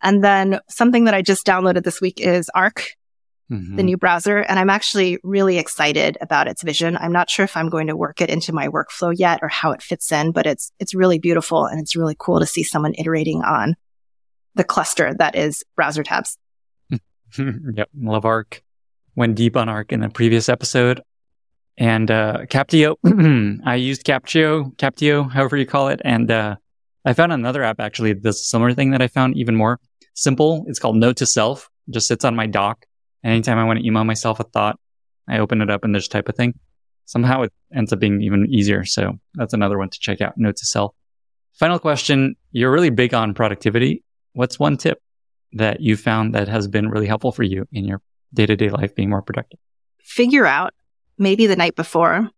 And then something that I just downloaded this week is Arc, mm-hmm. the new browser. And I'm actually really excited about its vision. I'm not sure if I'm going to work it into my workflow yet or how it fits in, but it's, it's really beautiful. And it's really cool to see someone iterating on the cluster that is browser tabs. *laughs* yep. Love Arc. Went deep on Arc in the previous episode. And, uh, Captio, *clears throat* I used Captio, Captio, however you call it. And, uh, I found another app actually, this similar thing that I found even more simple. It's called Note to Self. It just sits on my dock anytime I want to email myself a thought, I open it up and there's type of thing. Somehow it ends up being even easier. So that's another one to check out. Note to self. Final question. You're really big on productivity. What's one tip that you found that has been really helpful for you in your day to day life being more productive? Figure out maybe the night before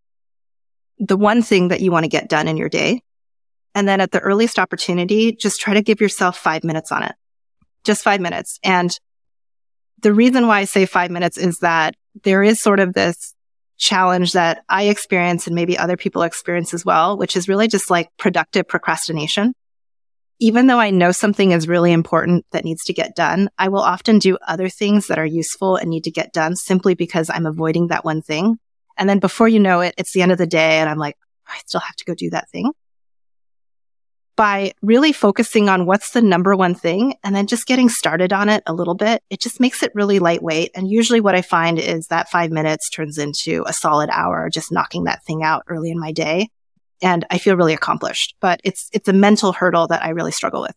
the one thing that you want to get done in your day. And then at the earliest opportunity, just try to give yourself five minutes on it. Just five minutes. And the reason why I say five minutes is that there is sort of this challenge that I experience and maybe other people experience as well, which is really just like productive procrastination. Even though I know something is really important that needs to get done, I will often do other things that are useful and need to get done simply because I'm avoiding that one thing. And then before you know it, it's the end of the day and I'm like, I still have to go do that thing by really focusing on what's the number one thing and then just getting started on it a little bit, it just makes it really lightweight. And usually what I find is that five minutes turns into a solid hour just knocking that thing out early in my day. And I feel really accomplished, but it's, it's a mental hurdle that I really struggle with.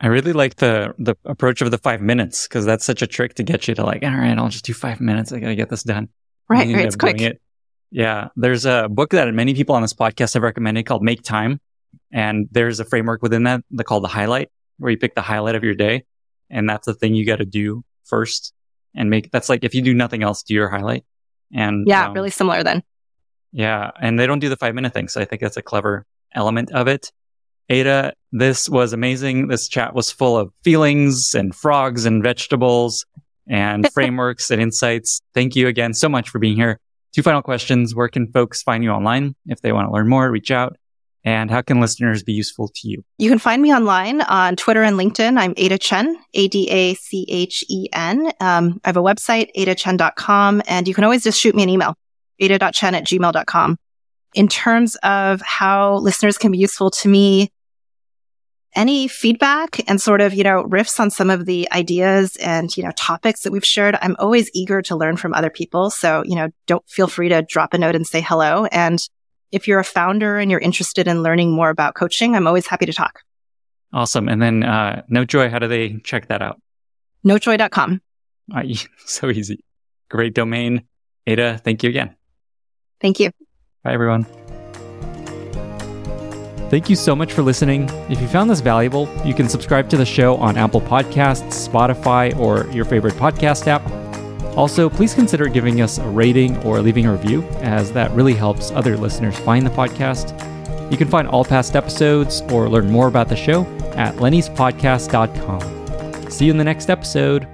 I really like the, the approach of the five minutes because that's such a trick to get you to like, all right, I'll just do five minutes. I got to get this done. Right. right it's quick. It. Yeah. There's a book that many people on this podcast have recommended called Make Time and there's a framework within that called the highlight, where you pick the highlight of your day. And that's the thing you got to do first and make, that's like if you do nothing else, do your highlight. And yeah, um, really similar then. Yeah. And they don't do the five minute thing. So I think that's a clever element of it. Ada, this was amazing. This chat was full of feelings and frogs and vegetables and *laughs* frameworks and insights. Thank you again so much for being here. Two final questions. Where can folks find you online if they want to learn more, reach out? And how can listeners be useful to you? You can find me online on Twitter and LinkedIn. I'm Ada Chen, A-D-A-C-H-E-N. Um, I have a website, adachen.com, and you can always just shoot me an email, ada.chen at gmail.com. In terms of how listeners can be useful to me, any feedback and sort of, you know, riffs on some of the ideas and, you know, topics that we've shared, I'm always eager to learn from other people. So, you know, don't feel free to drop a note and say hello. And if you're a founder and you're interested in learning more about coaching, I'm always happy to talk. Awesome. And then uh, Notejoy, how do they check that out? Notejoy.com. Uh, *laughs* so easy. Great domain. Ada, thank you again. Thank you. Bye, everyone. Thank you so much for listening. If you found this valuable, you can subscribe to the show on Apple Podcasts, Spotify, or your favorite podcast app. Also, please consider giving us a rating or leaving a review, as that really helps other listeners find the podcast. You can find all past episodes or learn more about the show at lennyspodcast.com. See you in the next episode.